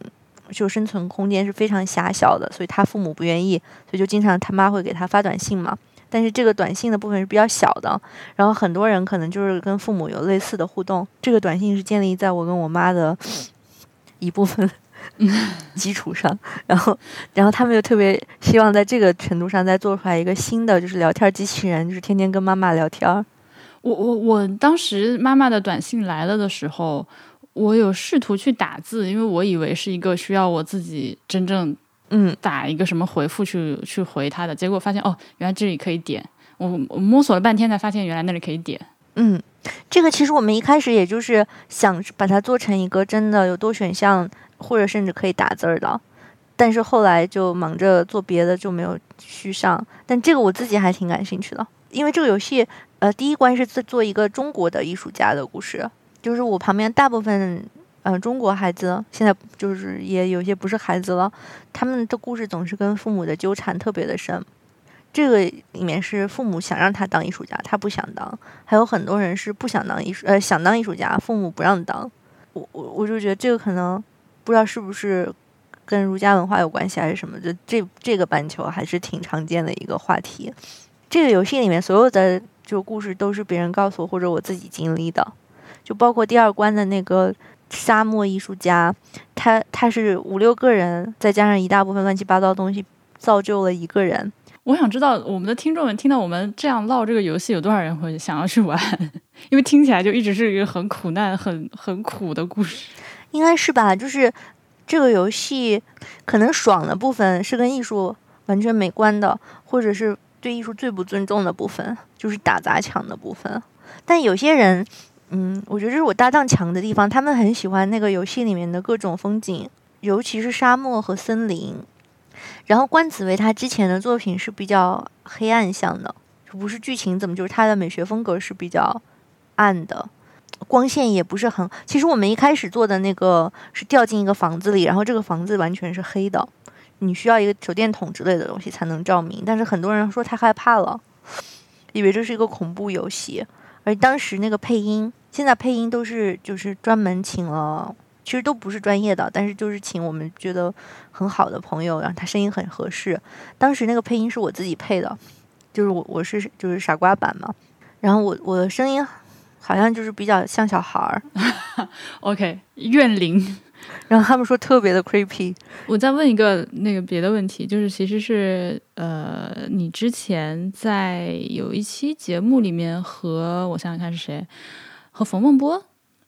就生存空间是非常狭小的，所以他父母不愿意，所以就经常他妈会给他发短信嘛。但是这个短信的部分是比较小的，然后很多人可能就是跟父母有类似的互动，这个短信是建立在我跟我妈的 一部分。基础上，然后，然后他们又特别希望在这个程度上再做出来一个新的，就是聊天机器人，就是天天跟妈妈聊天。我我我当时妈妈的短信来了的时候，我有试图去打字，因为我以为是一个需要我自己真正嗯打一个什么回复去去回他的，结果发现哦，原来这里可以点。我我摸索了半天才发现，原来那里可以点。嗯，这个其实我们一开始也就是想把它做成一个真的有多选项。或者甚至可以打字儿的，但是后来就忙着做别的，就没有续上。但这个我自己还挺感兴趣的，因为这个游戏，呃，第一关是在做一个中国的艺术家的故事，就是我旁边大部分，呃，中国孩子现在就是也有些不是孩子了，他们的故事总是跟父母的纠缠特别的深。这个里面是父母想让他当艺术家，他不想当；还有很多人是不想当艺术，呃，想当艺术家，父母不让当。我我我就觉得这个可能。不知道是不是跟儒家文化有关系还是什么？就这这个半球还是挺常见的一个话题。这个游戏里面所有的就故事都是别人告诉我或者我自己经历的，就包括第二关的那个沙漠艺术家，他他是五六个人再加上一大部分乱七八糟东西造就了一个人。我想知道我们的听众们听到我们这样唠这个游戏，有多少人会想要去玩？因为听起来就一直是一个很苦难、很很苦的故事。应该是吧，就是这个游戏可能爽的部分是跟艺术完全没关的，或者是对艺术最不尊重的部分，就是打砸抢的部分。但有些人，嗯，我觉得这是我搭档强的地方，他们很喜欢那个游戏里面的各种风景，尤其是沙漠和森林。然后关紫薇她之前的作品是比较黑暗向的，不是剧情怎么，就是她的美学风格是比较暗的。光线也不是很，其实我们一开始做的那个是掉进一个房子里，然后这个房子完全是黑的，你需要一个手电筒之类的东西才能照明。但是很多人说太害怕了，以为这是一个恐怖游戏。而当时那个配音，现在配音都是就是专门请了，其实都不是专业的，但是就是请我们觉得很好的朋友，然后他声音很合适。当时那个配音是我自己配的，就是我我是就是傻瓜版嘛，然后我我的声音。好像就是比较像小孩儿，OK，怨灵，然后他们说特别的 creepy。我再问一个那个别的问题，就是其实是呃，你之前在有一期节目里面和我想想看是谁，和冯梦波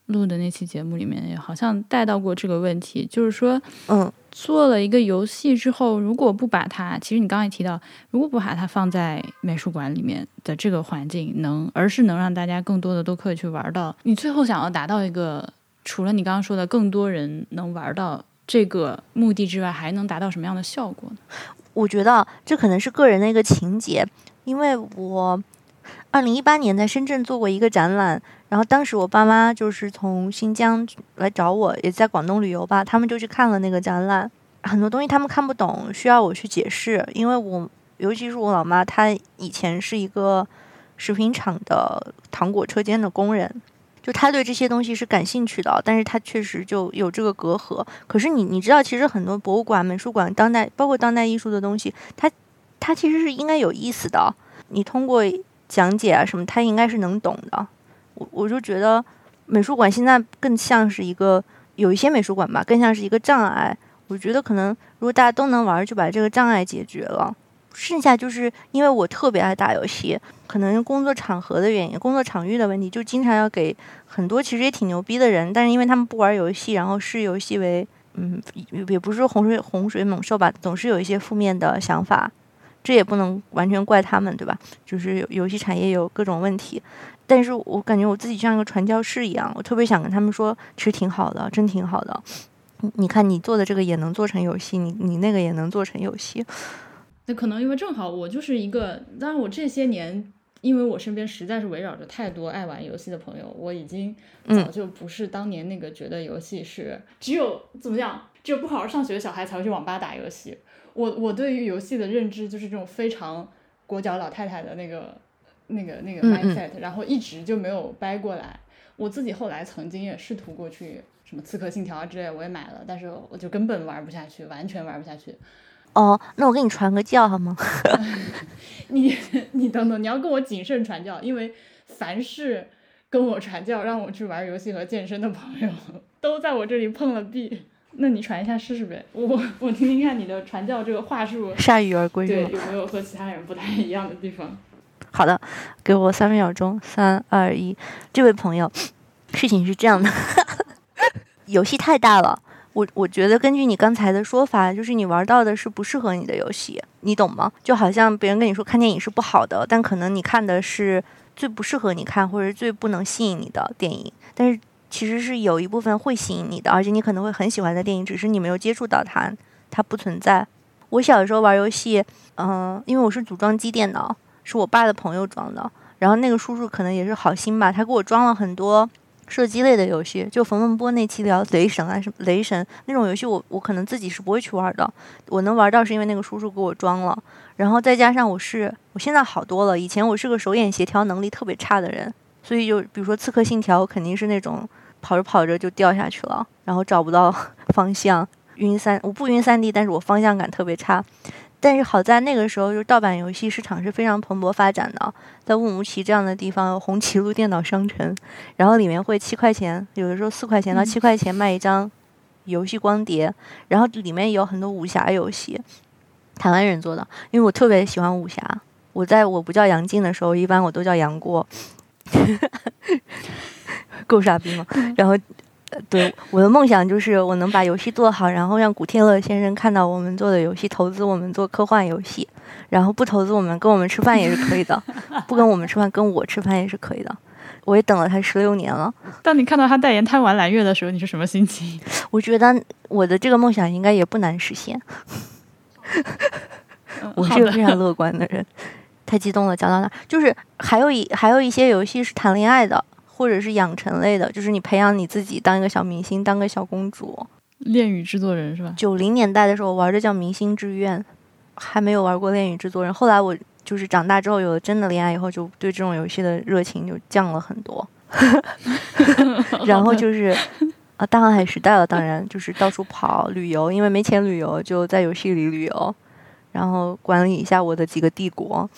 录的那期节目里面，好像带到过这个问题，就是说，嗯。做了一个游戏之后，如果不把它，其实你刚才提到，如果不把它放在美术馆里面的这个环境，能，而是能让大家更多的都可以去玩到，你最后想要达到一个除了你刚刚说的更多人能玩到这个目的之外，还能达到什么样的效果呢？我觉得这可能是个人的一个情节，因为我二零一八年在深圳做过一个展览，然后当时我爸妈就是从新疆来找我，也在广东旅游吧，他们就去看了那个展览，很多东西他们看不懂，需要我去解释，因为我尤其是我老妈，她以前是一个食品厂的糖果车间的工人。就他对这些东西是感兴趣的，但是他确实就有这个隔阂。可是你你知道，其实很多博物馆、美术馆、当代包括当代艺术的东西，它它其实是应该有意思的。你通过讲解啊什么，他应该是能懂的。我我就觉得美术馆现在更像是一个有一些美术馆吧，更像是一个障碍。我觉得可能如果大家都能玩，就把这个障碍解决了。剩下就是因为我特别爱打游戏，可能工作场合的原因、工作场域的问题，就经常要给很多其实也挺牛逼的人，但是因为他们不玩游戏，然后视游戏为嗯，也不是说洪水洪水猛兽吧，总是有一些负面的想法，这也不能完全怪他们，对吧？就是游戏产业有各种问题，但是我感觉我自己像一个传教士一样，我特别想跟他们说，其实挺好的，真挺好的。你看你做的这个也能做成游戏，你你那个也能做成游戏。那可能因为正好我就是一个，当然我这些年，因为我身边实在是围绕着太多爱玩游戏的朋友，我已经早就不是当年那个觉得游戏是只有怎么讲，只有不好好上学的小孩才会去网吧打游戏。我我对于游戏的认知就是这种非常裹脚老太太的那个那个那个 mindset，然后一直就没有掰过来。我自己后来曾经也试图过去什么刺客信条啊之类，我也买了，但是我就根本玩不下去，完全玩不下去。哦，那我给你传个教好吗？你你等等，你要跟我谨慎传教，因为凡是跟我传教让我去玩游戏和健身的朋友，都在我这里碰了壁。那你传一下试试呗，我我听听看你的传教这个话术，铩羽而归，对，有没有和其他人不太一样的地方？好的，给我三秒钟，三二一，这位朋友，事情是这样的，游戏太大了。我我觉得根据你刚才的说法，就是你玩到的是不适合你的游戏，你懂吗？就好像别人跟你说看电影是不好的，但可能你看的是最不适合你看或者最不能吸引你的电影，但是其实是有一部分会吸引你的，而且你可能会很喜欢的电影，只是你没有接触到它，它不存在。我小时候玩游戏，嗯，因为我是组装机电脑，是我爸的朋友装的，然后那个叔叔可能也是好心吧，他给我装了很多。射击类的游戏，就冯文波那期聊雷神啊什么雷神那种游戏，我我可能自己是不会去玩的。我能玩到是因为那个叔叔给我装了，然后再加上我是我现在好多了，以前我是个手眼协调能力特别差的人，所以就比如说刺客信条，肯定是那种跑着跑着就掉下去了，然后找不到 方向，晕三我不晕三 D，但是我方向感特别差。但是好在那个时候，就盗版游戏市场是非常蓬勃发展的。在乌鲁木齐这样的地方，有红旗路电脑商城，然后里面会七块钱，有的时候四块钱到七块钱卖一张游戏光碟，然后里面有很多武侠游戏，台湾人做的。因为我特别喜欢武侠，我在我不叫杨静的时候，一般我都叫杨过，够傻逼吗？然后。对，我的梦想就是我能把游戏做好，然后让古天乐先生看到我们做的游戏，投资我们做科幻游戏，然后不投资我们跟我们吃饭也是可以的，不跟我们吃饭跟我吃饭也是可以的。我也等了他十六年了。当你看到他代言贪玩蓝月的时候，你是什么心情？我觉得我的这个梦想应该也不难实现。我是个非常乐观的人。太激动了，讲到哪？就是还有一还有一些游戏是谈恋爱的。或者是养成类的，就是你培养你自己当一个小明星，当个小公主。恋与制作人是吧？九零年代的时候玩的叫《明星志愿》，还没有玩过恋与制作人。后来我就是长大之后有了真的恋爱以后，就对这种游戏的热情就降了很多。然后就是啊，大航海时代了，当然就是到处跑旅游，因为没钱旅游，就在游戏里旅游，然后管理一下我的几个帝国，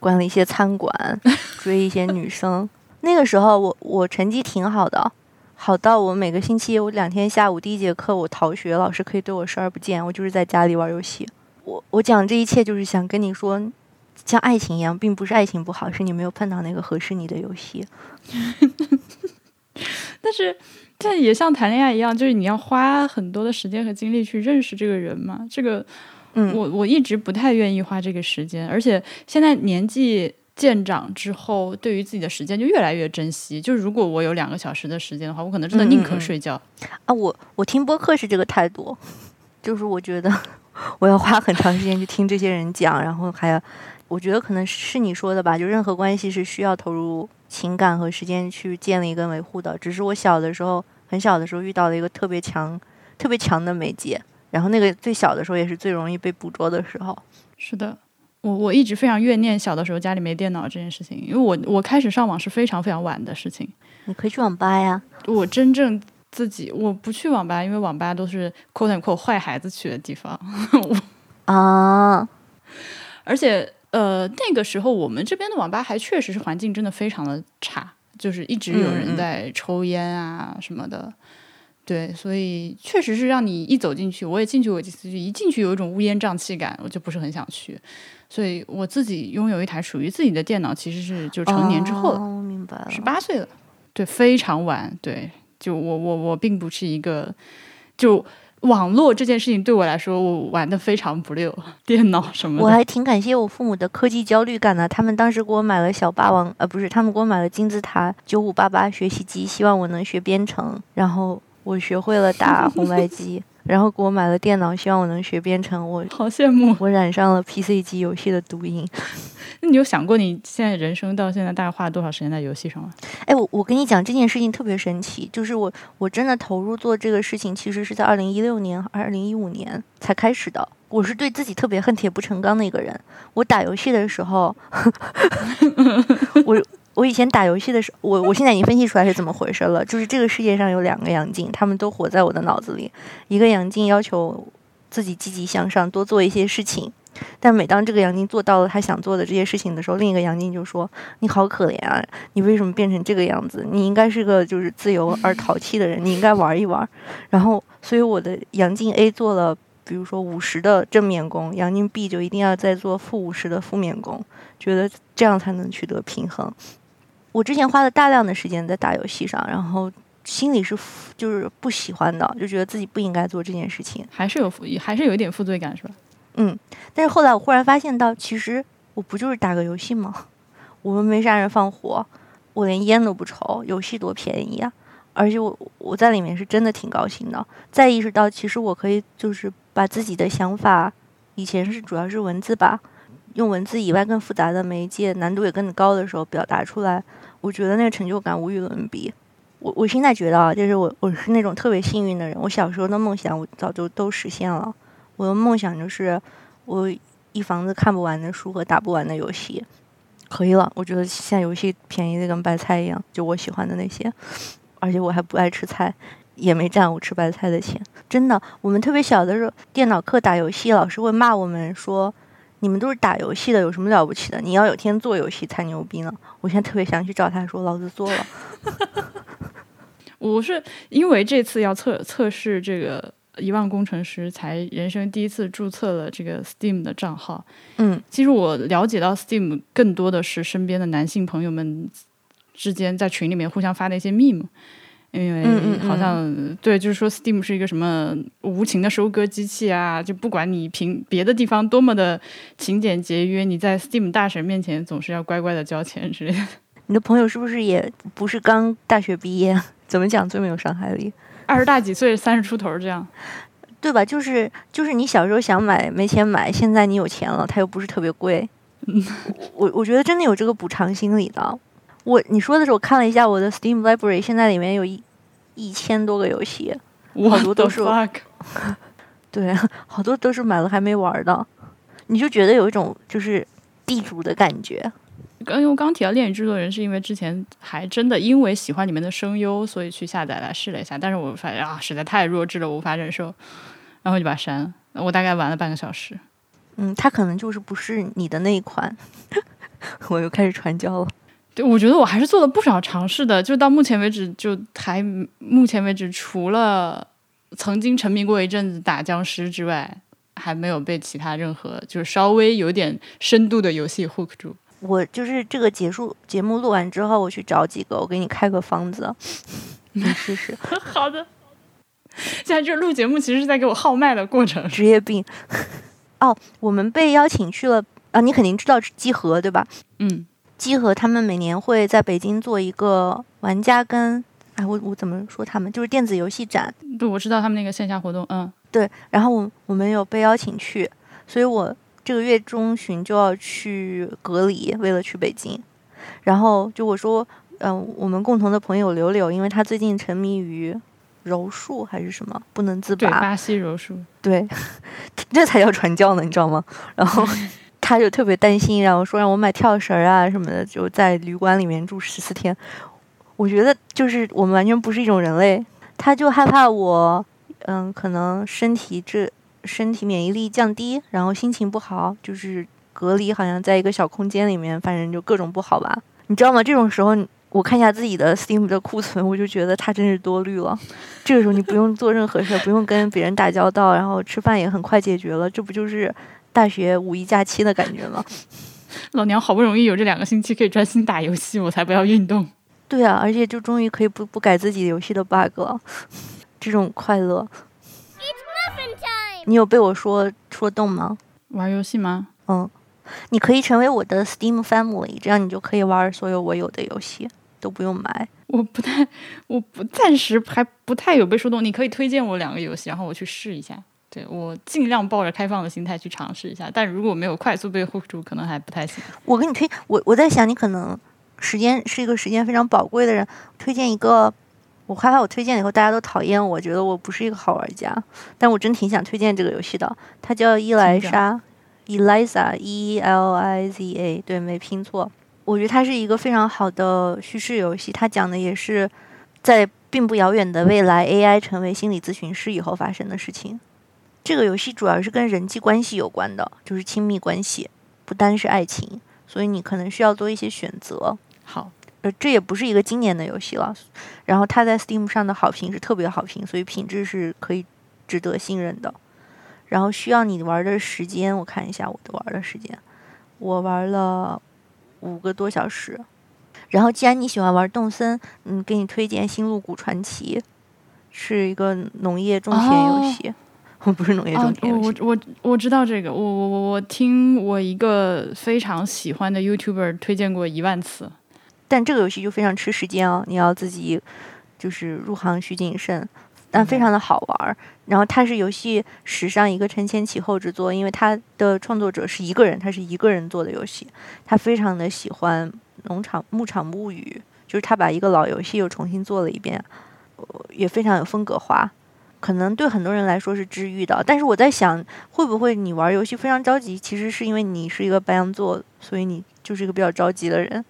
管理一些餐馆，追一些女生。那个时候我我成绩挺好的，好到我每个星期我两天下午第一节课我逃学，老师可以对我视而不见，我就是在家里玩游戏。我我讲这一切就是想跟你说，像爱情一样，并不是爱情不好，是你没有碰到那个合适你的游戏。但是但也像谈恋爱一样，就是你要花很多的时间和精力去认识这个人嘛。这个，嗯，我我一直不太愿意花这个时间，而且现在年纪。渐长之后，对于自己的时间就越来越珍惜。就是如果我有两个小时的时间的话，我可能真的宁可睡觉。啊，我我听播客是这个态度，就是我觉得我要花很长时间去听这些人讲，然后还要，我觉得可能是你说的吧，就任何关系是需要投入情感和时间去建立跟维护的。只是我小的时候，很小的时候遇到了一个特别强、特别强的媒介，然后那个最小的时候也是最容易被捕捉的时候。是的。我我一直非常怨念小的时候家里没电脑这件事情，因为我我开始上网是非常非常晚的事情。你可以去网吧呀。我真正自己我不去网吧，因为网吧都是 quote unquote 坏孩子去的地方。啊，而且呃那个时候我们这边的网吧还确实是环境真的非常的差，就是一直有人在抽烟啊什么的。对，所以确实是让你一走进去，我也进去过几次，就一进去有一种乌烟瘴气感，我就不是很想去。所以我自己拥有一台属于自己的电脑，其实是就成年之后哦，明白了，十八岁了，对，非常晚。对，就我我我并不是一个，就网络这件事情对我来说，我玩的非常不溜，电脑什么的。我还挺感谢我父母的科技焦虑感的，他们当时给我买了小霸王，呃，不是，他们给我买了金字塔九五八八学习机，希望我能学编程，然后我学会了打红白机。然后给我买了电脑，希望我能学编程。我 好羡慕，我染上了 PC 机游戏的毒瘾。那你有想过，你现在人生到现在大概花了多少时间在游戏上吗？哎，我我跟你讲这件事情特别神奇，就是我我真的投入做这个事情，其实是在二零一六年、二零一五年才开始的。我是对自己特别恨铁不成钢的一个人。我打游戏的时候，我。我以前打游戏的时候，我我现在已经分析出来是怎么回事了。就是这个世界上有两个杨静，他们都活在我的脑子里。一个杨静要求自己积极向上，多做一些事情，但每当这个杨静做到了他想做的这些事情的时候，另一个杨静就说：“你好可怜啊，你为什么变成这个样子？你应该是个就是自由而淘气的人，你应该玩一玩。”然后，所以我的杨静 A 做了，比如说五十的正面功，杨静 B 就一定要再做负五十的负面功，觉得这样才能取得平衡。我之前花了大量的时间在打游戏上，然后心里是就是不喜欢的，就觉得自己不应该做这件事情，还是有还是有一点负罪感，是吧？嗯，但是后来我忽然发现到，其实我不就是打个游戏吗？我们没杀人放火，我连烟都不抽，游戏多便宜啊！而且我我在里面是真的挺高兴的。再意识到，其实我可以就是把自己的想法，以前是主要是文字吧，用文字以外更复杂的媒介，难度也更高的时候表达出来。我觉得那个成就感无与伦比。我我现在觉得啊，就是我我是那种特别幸运的人。我小时候的梦想，我早就都实现了。我的梦想就是我一房子看不完的书和打不完的游戏，可以了。我觉得现在游戏便宜的跟白菜一样，就我喜欢的那些，而且我还不爱吃菜，也没占我吃白菜的钱。真的，我们特别小的时候，电脑课打游戏，老师会骂我们说。你们都是打游戏的，有什么了不起的？你要有天做游戏才牛逼呢！我现在特别想去找他说，老子做了。我是因为这次要测测试这个遗忘工程师，才人生第一次注册了这个 Steam 的账号。嗯，其实我了解到 Steam 更多的是身边的男性朋友们之间在群里面互相发的一些 meme。因为好像对，就是说 Steam 是一个什么无情的收割机器啊！就不管你平别的地方多么的勤俭节约，你在 Steam 大神面前总是要乖乖的交钱之类的。你的朋友是不是也不是刚大学毕业？怎么讲最没有伤害力？二十大几岁，三十出头这样，对吧？就是就是你小时候想买没钱买，现在你有钱了，它又不是特别贵。我我觉得真的有这个补偿心理的。我你说的时候，我看了一下我的 Steam Library，现在里面有一一千多个游戏，好多都是，对，好多都是买了还没玩的，你就觉得有一种就是地主的感觉。刚因为我刚提到《恋与制作人》，是因为之前还真的因为喜欢里面的声优，所以去下载来试了一下，但是我发现啊，实在太弱智了，无法忍受，然后就把它删了。我大概玩了半个小时。嗯，它可能就是不是你的那一款，我又开始传教了。对，我觉得我还是做了不少尝试的，就到目前为止，就还目前为止，除了曾经沉迷过一阵子打僵尸之外，还没有被其他任何就是稍微有点深度的游戏 hook 住。我就是这个结束节目录完之后，我去找几个，我给你开个方子，你试试。好的。现在这录节目其实是在给我号脉的过程。职业病。哦，我们被邀请去了啊，你肯定知道集合对吧？嗯。集合他们每年会在北京做一个玩家跟哎，我我怎么说他们就是电子游戏展？对，我知道他们那个线下活动，嗯，对。然后我我们有被邀请去，所以我这个月中旬就要去隔离，为了去北京。然后就我说，嗯，我们共同的朋友柳柳，因为他最近沉迷于柔术还是什么，不能自拔。对巴西柔术。对，这才叫传教呢，你知道吗？然后。他就特别担心，然后说让我买跳绳啊什么的，就在旅馆里面住十四天。我觉得就是我们完全不是一种人类。他就害怕我，嗯，可能身体这身体免疫力降低，然后心情不好，就是隔离，好像在一个小空间里面，反正就各种不好吧。你知道吗？这种时候我看一下自己的 Steam 的库存，我就觉得他真是多虑了。这个时候你不用做任何事，不用跟别人打交道，然后吃饭也很快解决了，这不就是？大学五一假期的感觉吗？老娘好不容易有这两个星期可以专心打游戏，我才不要运动。对啊，而且就终于可以不不改自己游戏的 bug 了，这种快乐。你有被我说说动吗？玩游戏吗？嗯，你可以成为我的 Steam Family，这样你就可以玩所有我有的游戏，都不用买。我不太，我不暂时还不太有被说动。你可以推荐我两个游戏，然后我去试一下。对我尽量抱着开放的心态去尝试一下，但如果没有快速被 hold 住，可能还不太行。我给你推，我我在想，你可能时间是一个时间非常宝贵的人，推荐一个，我害怕我推荐以后大家都讨厌我，觉得我不是一个好玩家。但我真挺想推荐这个游戏的，它叫伊莱莎，Eliza，E L I Z A，对，没拼错。我觉得它是一个非常好的叙事游戏，它讲的也是在并不遥远的未来，AI 成为心理咨询师以后发生的事情。这个游戏主要是跟人际关系有关的，就是亲密关系，不单是爱情，所以你可能需要做一些选择。好，呃，这也不是一个今年的游戏了。然后它在 Steam 上的好评是特别好评，所以品质是可以值得信任的。然后需要你玩的时间，我看一下我的玩的时间，我玩了五个多小时。然后既然你喜欢玩动森，嗯，给你推荐《星露谷传奇》，是一个农业种田游戏。不是农业种田我我我知道这个，我我我我听我一个非常喜欢的 YouTuber 推荐过一万次，但这个游戏就非常吃时间哦，你要自己就是入行需谨慎，但非常的好玩儿。然后它是游戏史上一个承前启后之作，因为它的创作者是一个人，他是一个人做的游戏，他非常的喜欢农场牧场物语，就是他把一个老游戏又重新做了一遍，也非常有风格化。可能对很多人来说是治愈的，但是我在想，会不会你玩游戏非常着急，其实是因为你是一个白羊座，所以你就是一个比较着急的人。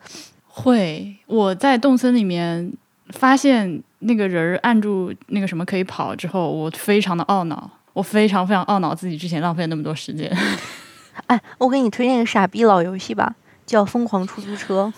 会，我在动森里面发现那个人按住那个什么可以跑之后，我非常的懊恼，我非常非常懊恼自己之前浪费了那么多时间。哎，我给你推荐个傻逼老游戏吧，叫《疯狂出租车》，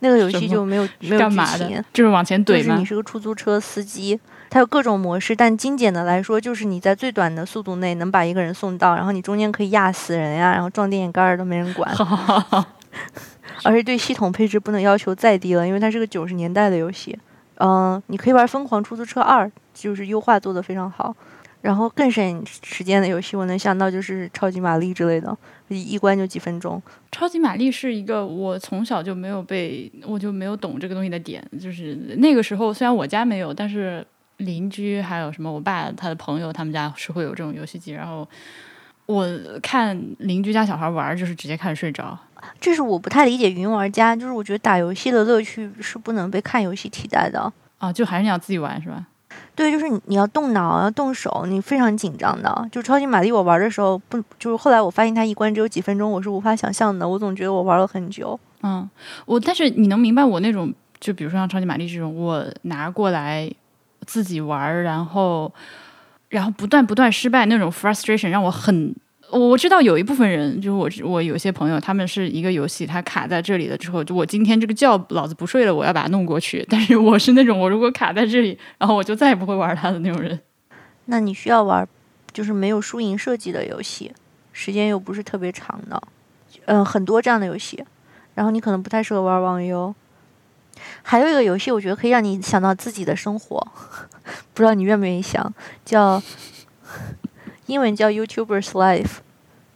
那个游戏就没有没有剧情，就是往前怼吗？你是个出租车司机。它有各种模式，但精简的来说，就是你在最短的速度内能把一个人送到，然后你中间可以压死人呀，然后撞电线杆儿都没人管。而且对系统配置不能要求再低了，因为它是个九十年代的游戏。嗯，你可以玩《疯狂出租车二》，就是优化做的非常好。然后更省时间的游戏，我能想到就是《超级玛丽》之类的，一关就几分钟。超级玛丽是一个我从小就没有被，我就没有懂这个东西的点，就是那个时候虽然我家没有，但是。邻居还有什么？我爸他的朋友，他们家是会有这种游戏机。然后我看邻居家小孩玩，就是直接看着睡着。这是我不太理解云玩家，就是我觉得打游戏的乐趣是不能被看游戏替代的啊！就还是你要自己玩是吧？对，就是你要动脑，要动手，你非常紧张的。就超级玛丽，我玩的时候不就是后来我发现它一关只有几分钟，我是无法想象的。我总觉得我玩了很久。嗯，我但是你能明白我那种，就比如说像超级玛丽这种，我拿过来。自己玩，然后，然后不断不断失败那种 frustration 让我很，我知道有一部分人，就是我我有些朋友，他们是一个游戏，他卡在这里了之后，就我今天这个觉老子不睡了，我要把它弄过去。但是我是那种，我如果卡在这里，然后我就再也不会玩它的那种人。那你需要玩就是没有输赢设计的游戏，时间又不是特别长的，嗯，很多这样的游戏，然后你可能不太适合玩网游。还有一个游戏，我觉得可以让你想到自己的生活，不知道你愿不愿意想，叫英文叫 YouTuber's Life，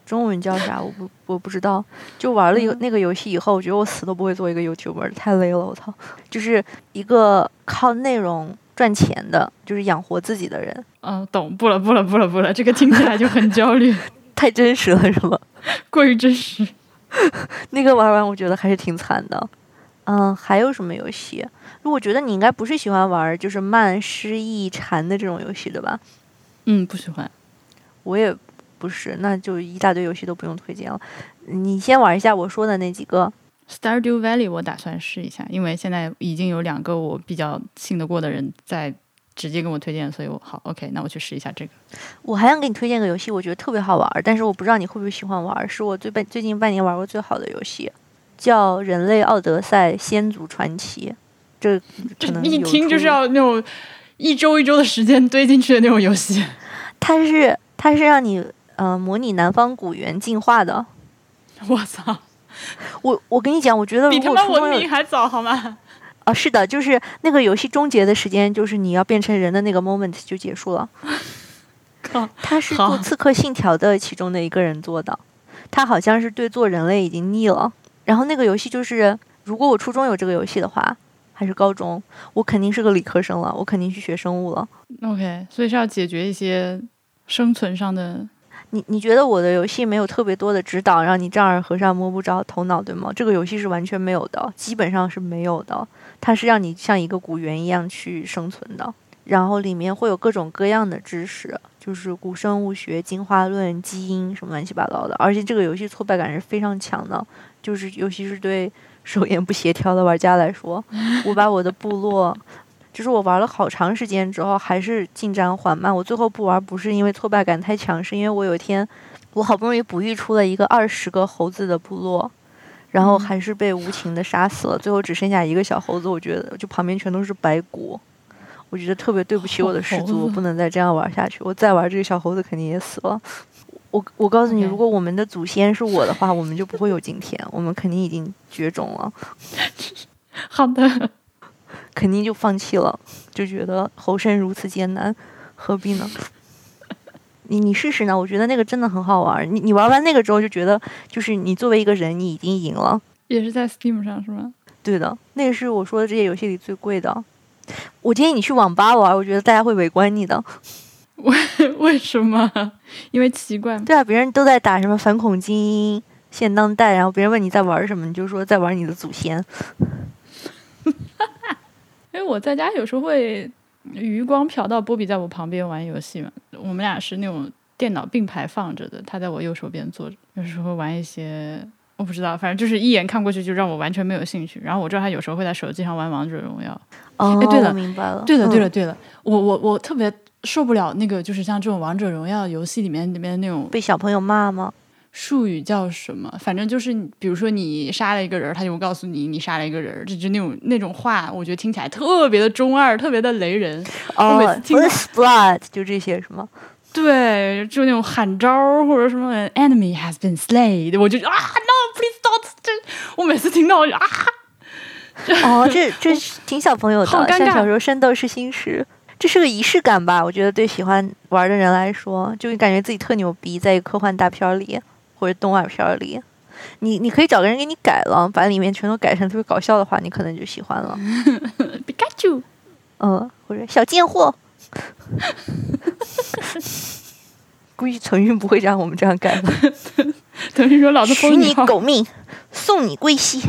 中文叫啥？我不我不知道。就玩了游那个游戏以后，我觉得我死都不会做一个 YouTuber，太累了，我操！就是一个靠内容赚钱的，就是养活自己的人。嗯，懂。不了不了不了不了，这个听起来就很焦虑，太真实了，是吗？过于真实。那个玩完，我觉得还是挺惨的。嗯，还有什么游戏？我觉得你应该不是喜欢玩就是慢、失忆、馋的这种游戏，对吧？嗯，不喜欢。我也。不是，那就一大堆游戏都不用推荐了。你先玩一下我说的那几个。Stardew Valley 我打算试一下，因为现在已经有两个我比较信得过的人在直接跟我推荐，所以我好 OK，那我去试一下这个。我还想给你推荐个游戏，我觉得特别好玩，但是我不知道你会不会喜欢玩，是我最半最近半年玩过最好的游戏，叫《人类奥德赛：先祖传奇》。这可能一听就是要那种一周一周的时间堆进去的那种游戏。它是它是让你。呃，模拟南方古猿进化的，我操！我我跟你讲，我觉得比他妈文明还早，好吗？啊，是的，就是那个游戏终结的时间，就是你要变成人的那个 moment 就结束了。靠！他是做《刺客信条》的其中的一个人做的，他好像是对做人类已经腻了。然后那个游戏就是，如果我初中有这个游戏的话，还是高中，我肯定是个理科生了，我肯定去学生物了。OK，所以是要解决一些生存上的。你你觉得我的游戏没有特别多的指导，让你丈二和尚摸不着头脑，对吗？这个游戏是完全没有的，基本上是没有的。它是让你像一个古猿一样去生存的，然后里面会有各种各样的知识，就是古生物学、进化论、基因什么乱七八糟的。而且这个游戏挫败感是非常强的，就是尤其是对手眼不协调的玩家来说，我把我的部落。就是我玩了好长时间之后，还是进展缓慢。我最后不玩，不是因为挫败感太强，是因为我有一天，我好不容易哺育出了一个二十个猴子的部落，然后还是被无情的杀死了。最后只剩下一个小猴子，我觉得就旁边全都是白骨，我觉得特别对不起我的始祖，我不能再这样玩下去。我再玩这个小猴子肯定也死了。我我告诉你，如果我们的祖先是我的话，我们就不会有今天，我们肯定已经绝种了。好的。肯定就放弃了，就觉得后生如此艰难，何必呢？你你试试呢？我觉得那个真的很好玩。你你玩完那个之后就觉得，就是你作为一个人，你已经赢了。也是在 Steam 上是吗？对的，那个是我说的这些游戏里最贵的。我建议你去网吧玩，我觉得大家会围观你的。为 为什么？因为奇怪。对啊，别人都在打什么反恐精英、现当代，然后别人问你在玩什么，你就说在玩你的祖先。因为我在家有时候会余光瞟到波比在我旁边玩游戏嘛，我们俩是那种电脑并排放着的，他在我右手边坐着，有时候玩一些我不知道，反正就是一眼看过去就让我完全没有兴趣。然后我知道他有时候会在手机上玩王者荣耀。哦，对了，明白了。对了，对了，对了，我我我特别受不了那个，就是像这种王者荣耀游戏里面里面那种被小朋友骂吗？术语叫什么？反正就是，比如说你杀了一个人，他就会告诉你你杀了一个人，就就那种那种话，我觉得听起来特别的中二，特别的雷人。哦 blood 就这些是吗？对，就那种喊招或者什么 enemy has been slain，我就啊，no please don't，这我每次听到我就啊。哦，这 这挺小朋友的，像小时候《圣斗士星矢》，这是个仪式感吧？我觉得对喜欢玩的人来说，就感觉自己特牛逼，在一个科幻大片里。或者动画片里，你你可以找个人给你改了，把里面全都改成特别搞笑的话，你可能就喜欢了。皮卡丘，嗯，或者小贱货，估计腾讯不会让我们这样改吧？腾讯说：“老子取你狗命，送你归西。”